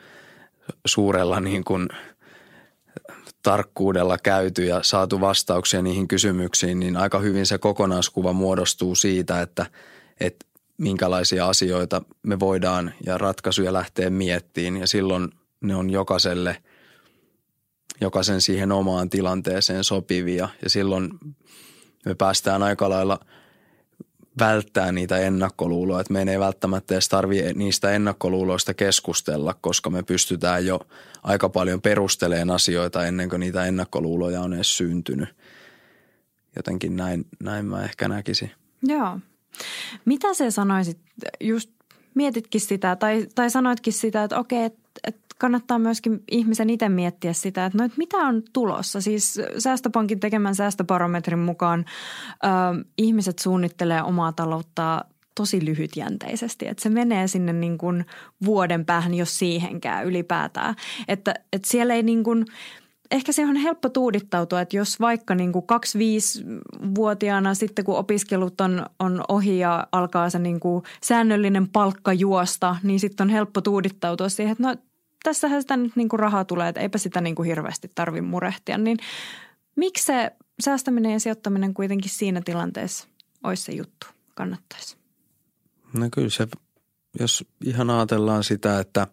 suurella niin kuin tarkkuudella käyty ja saatu vastauksia niihin kysymyksiin, niin aika hyvin se kokonaiskuva muodostuu siitä, että, että minkälaisia asioita me voidaan ja ratkaisuja lähteä miettiin ja silloin ne on jokaiselle, jokaisen siihen omaan tilanteeseen sopivia ja silloin me päästään aika lailla välttää niitä ennakkoluuloja, että meidän ei välttämättä edes tarvitse niistä ennakkoluuloista keskustella, koska me pystytään jo aika paljon perusteleen asioita ennen kuin niitä ennakkoluuloja on edes syntynyt. Jotenkin näin, näin mä ehkä näkisin. Joo. Mitä se sanoisit, just mietitkin sitä tai, tai sanoitkin sitä, että okei, että, että kannattaa myöskin ihmisen itse miettiä sitä, että, no, että mitä on tulossa. Siis Säästöpankin tekemän säästöbarometrin mukaan ö, ihmiset suunnittelee omaa talouttaa tosi lyhytjänteisesti, että se menee sinne niin kuin vuoden päähän, jos siihenkään ylipäätään. Että, että siellä ei niin kuin – ehkä se on helppo tuudittautua, että jos vaikka niin kuin 25-vuotiaana sitten kun opiskelut on, on ohi ja alkaa se niin kuin säännöllinen palkka juosta, niin sitten on helppo tuudittautua siihen, että no tässähän sitä nyt niin kuin rahaa tulee, että eipä sitä niin kuin hirveästi tarvi murehtia. Niin miksi se säästäminen ja sijoittaminen kuitenkin siinä tilanteessa olisi se juttu, kannattaisi? No kyllä se, jos ihan ajatellaan sitä, että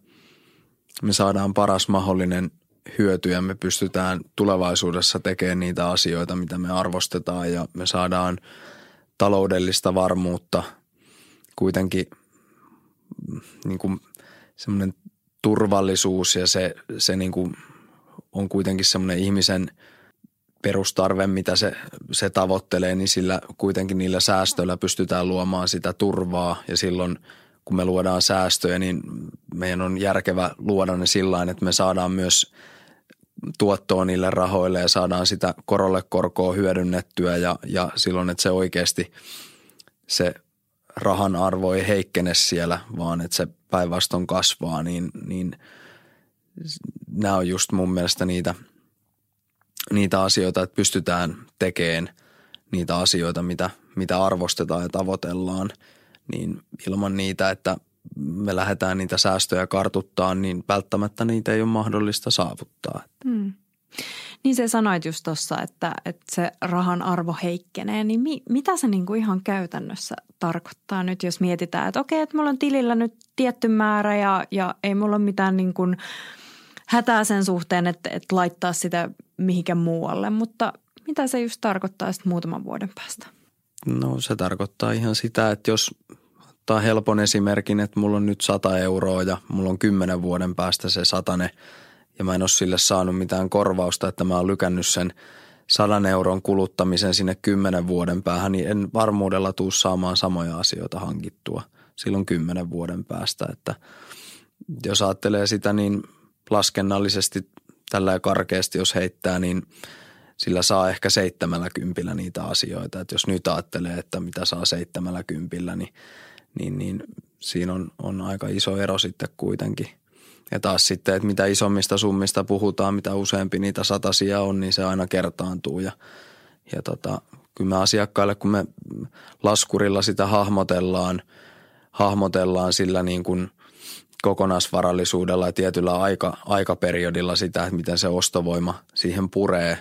me saadaan paras mahdollinen – hyötyjä. Me pystytään tulevaisuudessa tekemään niitä asioita, mitä me arvostetaan ja me saadaan taloudellista varmuutta. Kuitenkin niin kuin semmoinen turvallisuus ja se, se niin kuin on kuitenkin semmoinen ihmisen perustarve, mitä se, se tavoittelee, niin sillä kuitenkin niillä säästöillä pystytään luomaan sitä turvaa. Ja silloin kun me luodaan säästöjä, niin meidän on järkevä luoda ne sillä että me saadaan myös – tuottoa niille rahoille ja saadaan sitä korolle korkoa hyödynnettyä ja, ja silloin, että se oikeasti se rahan arvo ei heikkene siellä, vaan että se päinvastoin kasvaa, niin, niin nämä on just mun mielestä niitä, niitä asioita, että pystytään tekemään niitä asioita, mitä, mitä arvostetaan ja tavoitellaan, niin ilman niitä, että me lähdetään niitä säästöjä kartuttaa, niin välttämättä niitä ei ole mahdollista saavuttaa. Hmm. Niin se sanoit just tuossa, että, että se rahan arvo heikkenee, niin mi, mitä se niinku ihan käytännössä tarkoittaa nyt, jos mietitään, että okei, että mulla on tilillä nyt tietty määrä ja, ja ei mulla ole mitään niin kuin hätää sen suhteen, että, että laittaa sitä mihinkään muualle, mutta mitä se just tarkoittaa sitten muutaman vuoden päästä? No se tarkoittaa ihan sitä, että jos ottaa helpon esimerkin, että mulla on nyt 100 euroa ja mulla on 10 vuoden päästä se satane ja mä en ole sille saanut mitään korvausta, että mä oon lykännyt sen 100 euron kuluttamisen sinne 10 vuoden päähän, niin en varmuudella tuu saamaan samoja asioita hankittua silloin 10 vuoden päästä. Että jos ajattelee sitä niin laskennallisesti tällä karkeasti, jos heittää, niin sillä saa ehkä seitsemällä kympillä niitä asioita. Että jos nyt ajattelee, että mitä saa seitsemällä kympillä, niin – niin, niin siinä on, on aika iso ero sitten kuitenkin. Ja taas sitten, että mitä isommista summista puhutaan, mitä useampi niitä satasia on, niin se aina kertaantuu. Ja, ja tota, kyllä me asiakkaille, kun me laskurilla sitä hahmotellaan, hahmotellaan sillä niin kuin kokonaisvarallisuudella ja tietyllä aika, aikaperiodilla sitä, että miten se ostovoima siihen puree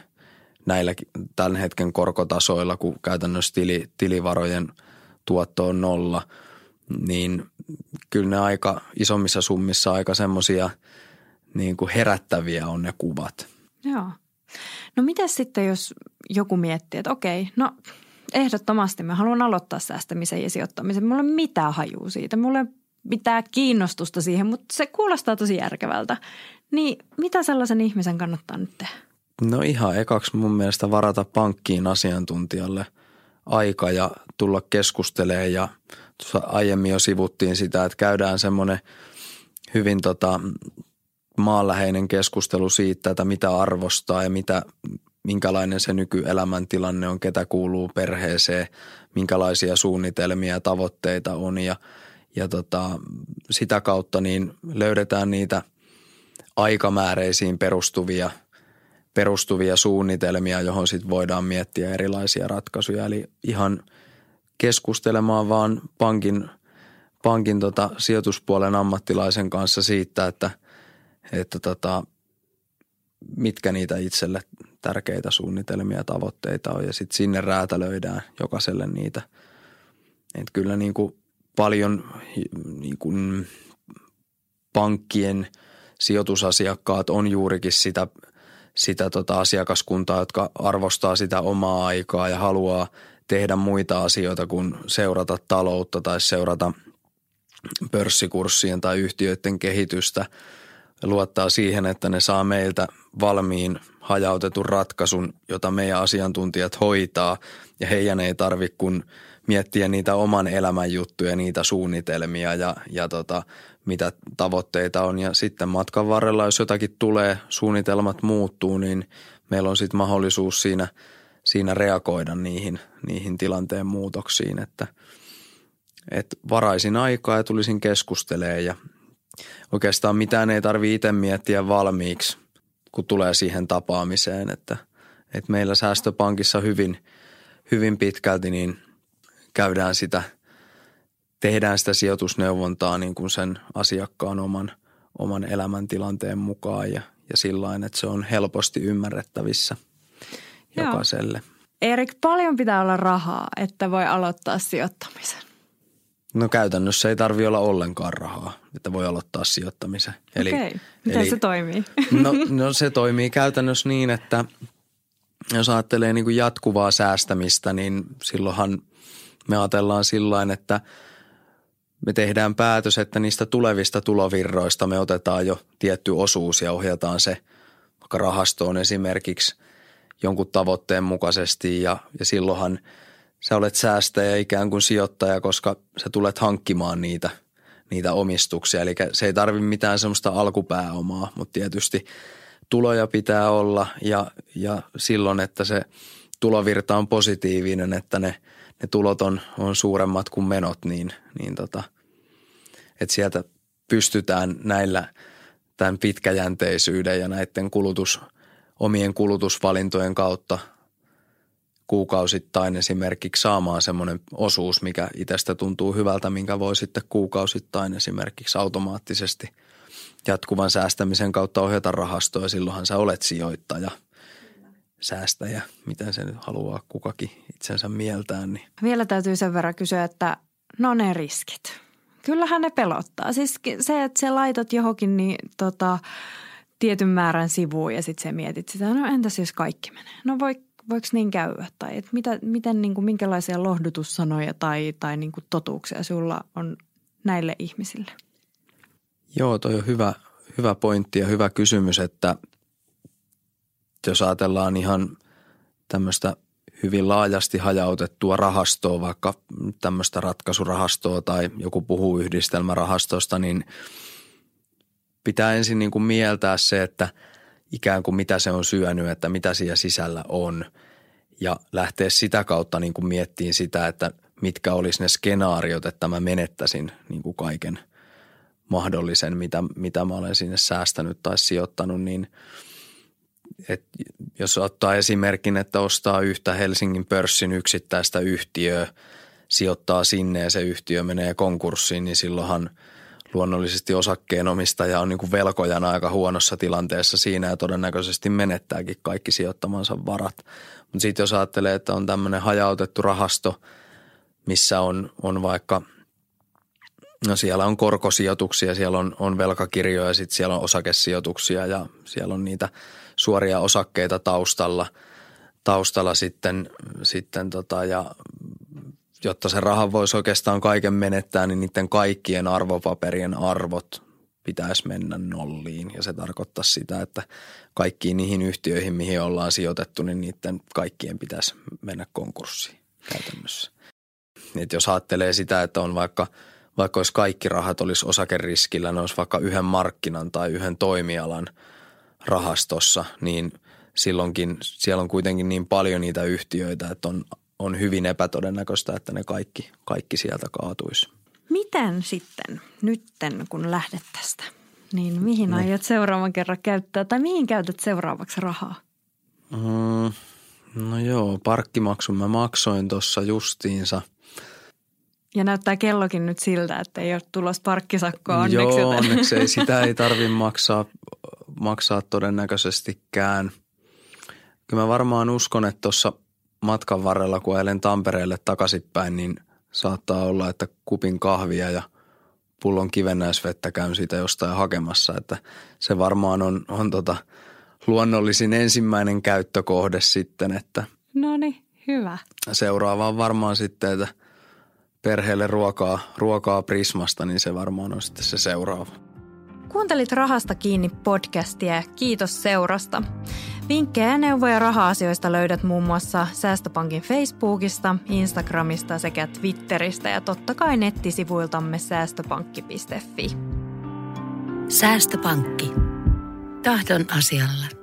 näillä tämän hetken korkotasoilla, kun käytännössä tili, tilivarojen tuotto on nolla – niin kyllä ne aika isommissa summissa aika semmoisia niin kuin herättäviä on ne kuvat. Joo. No miten sitten, jos joku miettii, että okei, no ehdottomasti mä haluan aloittaa säästämisen ja sijoittamisen. Mulla ei ole mitään hajua siitä. Mulla ei mitään kiinnostusta siihen, mutta se kuulostaa tosi järkevältä. Niin mitä sellaisen ihmisen kannattaa nyt tehdä? No ihan ekaksi mun mielestä varata pankkiin asiantuntijalle aika ja tulla keskustelemaan ja – tuossa aiemmin jo sivuttiin sitä, että käydään semmoinen hyvin tota, maanläheinen keskustelu siitä, että mitä arvostaa ja mitä, minkälainen se nykyelämäntilanne on, ketä kuuluu perheeseen, minkälaisia suunnitelmia ja tavoitteita on ja, ja tota, sitä kautta niin löydetään niitä aikamääreisiin perustuvia perustuvia suunnitelmia, johon sitten voidaan miettiä erilaisia ratkaisuja. Eli ihan keskustelemaan vaan pankin, pankin tota sijoituspuolen ammattilaisen kanssa siitä, että, että tota, mitkä niitä itselle tärkeitä suunnitelmia ja tavoitteita on ja sitten sinne räätälöidään jokaiselle niitä. Et kyllä niin kuin paljon niin kuin pankkien sijoitusasiakkaat on juurikin sitä, sitä tota asiakaskuntaa, jotka arvostaa sitä omaa aikaa ja haluaa tehdä muita asioita kuin seurata taloutta tai seurata pörssikurssien tai yhtiöiden kehitystä – luottaa siihen, että ne saa meiltä valmiin hajautetun ratkaisun, jota meidän asiantuntijat hoitaa ja heidän ei tarvitse kun miettiä niitä oman elämän juttuja, niitä suunnitelmia ja, ja tota, mitä tavoitteita on. Ja sitten matkan varrella, jos jotakin tulee, suunnitelmat muuttuu, niin meillä on sitten mahdollisuus siinä, siinä reagoida niihin, niihin tilanteen muutoksiin, että, että varaisin aikaa ja tulisin keskustelemaan ja, oikeastaan mitään ei tarvitse itse miettiä valmiiksi, kun tulee siihen tapaamiseen, että, että meillä säästöpankissa hyvin, hyvin pitkälti niin käydään sitä, tehdään sitä sijoitusneuvontaa niin kuin sen asiakkaan oman, oman elämäntilanteen mukaan ja, ja sillä että se on helposti ymmärrettävissä Joo. jokaiselle. Erik, paljon pitää olla rahaa, että voi aloittaa sijoittamisen. No käytännössä ei tarvi olla ollenkaan rahaa, että voi aloittaa sijoittamisen. Eli, Okei, miten eli, se toimii? No, no se toimii käytännössä niin, että jos ajattelee niin kuin jatkuvaa säästämistä, niin silloinhan me ajatellaan sillä että me tehdään päätös, että niistä tulevista tulovirroista me otetaan jo tietty osuus ja ohjataan se vaikka rahastoon esimerkiksi jonkun tavoitteen mukaisesti ja, ja silloinhan – sä olet säästäjä ikään kuin sijoittaja, koska sä tulet hankkimaan niitä, niitä omistuksia. Eli se ei tarvi mitään semmoista alkupääomaa, mutta tietysti tuloja pitää olla ja, ja silloin, että se tulovirta on positiivinen, että ne, ne tulot on, on suuremmat kuin menot, niin, niin tota, että sieltä pystytään näillä tämän pitkäjänteisyyden ja näiden kulutus, omien kulutusvalintojen kautta – kuukausittain esimerkiksi saamaan semmoinen osuus, mikä itsestä tuntuu hyvältä, minkä voi sitten kuukausittain esimerkiksi automaattisesti jatkuvan säästämisen kautta ohjata rahastoa. Silloinhan sä olet sijoittaja, säästäjä, miten se nyt haluaa kukakin itsensä mieltään. Niin. Vielä täytyy sen verran kysyä, että no ne riskit. Kyllähän ne pelottaa. Siis se, että sä laitat johonkin niin tota, tietyn määrän sivuun ja sitten sä mietit sitä, no entäs jos kaikki menee? No voi voiko niin käydä? Tai että mitä, miten, niin kuin, minkälaisia lohdutussanoja tai, tai niin kuin totuuksia sulla on näille ihmisille? Joo, toi on hyvä, hyvä pointti ja hyvä kysymys, että jos ajatellaan ihan tämmöistä hyvin laajasti hajautettua rahastoa, vaikka tämmöistä ratkaisurahastoa tai joku puhuu yhdistelmärahastosta, niin pitää ensin niin kuin mieltää se, että – ikään kuin mitä se on syönyt, että mitä siellä sisällä on. Ja lähteä sitä kautta niin kuin miettiin sitä, että mitkä olisi ne skenaariot, että mä menettäisin niin kuin kaiken mahdollisen, mitä, mitä mä olen sinne säästänyt tai sijoittanut, niin et jos ottaa esimerkin, että ostaa yhtä Helsingin pörssin yksittäistä yhtiöä, sijoittaa sinne ja se yhtiö menee konkurssiin, niin silloinhan – luonnollisesti osakkeenomistaja on niin kuin velkojana aika huonossa tilanteessa siinä ja todennäköisesti menettääkin kaikki sijoittamansa varat. Mutta sitten jos ajattelee, että on tämmöinen hajautettu rahasto, missä on, on vaikka, no siellä on korkosijoituksia, siellä on, on velkakirjoja, sitten siellä on osakesijoituksia ja siellä on niitä suoria osakkeita taustalla, taustalla sitten, sitten tota, ja jotta se raha voisi oikeastaan kaiken menettää, niin niiden kaikkien arvopaperien arvot pitäisi mennä nolliin. Ja se tarkoittaa sitä, että kaikkiin niihin yhtiöihin, mihin ollaan sijoitettu, niin niiden kaikkien pitäisi mennä konkurssiin käytännössä. Et jos ajattelee sitä, että on vaikka, vaikka olisi kaikki rahat olisi osakeriskillä, ne olisi vaikka yhden markkinan tai yhden toimialan rahastossa, niin silloinkin siellä on kuitenkin niin paljon niitä yhtiöitä, että on on hyvin epätodennäköistä, että ne kaikki, kaikki sieltä kaatuisi. Miten sitten nytten, kun lähdet tästä, niin mihin niin. aiot seuraavan kerran käyttää tai mihin käytät seuraavaksi rahaa? Mm, no joo, parkkimaksun mä maksoin tuossa justiinsa. Ja näyttää kellokin nyt siltä, että ei ole tulossa parkkisakkoa onneksi. Joo, onneksi ei. Sitä ei *laughs* tarvi maksaa, maksaa todennäköisestikään. Kyllä mä varmaan uskon, että tuossa matkan varrella, kun ajelen Tampereelle takaisinpäin, niin saattaa olla, että kupin kahvia ja pullon kivennäisvettä käyn siitä jostain hakemassa. Että se varmaan on, on tota luonnollisin ensimmäinen käyttökohde sitten, että No niin, hyvä. seuraava on varmaan sitten, että perheelle ruokaa, ruokaa Prismasta, niin se varmaan on sitten se seuraava. Kuuntelit Rahasta kiinni podcastia ja kiitos seurasta. Vinkkejä ja neuvoja raha-asioista löydät muun muassa Säästöpankin Facebookista, Instagramista sekä Twitteristä ja totta kai nettisivuiltamme säästöpankki.fi. Säästöpankki. Tahdon asialla.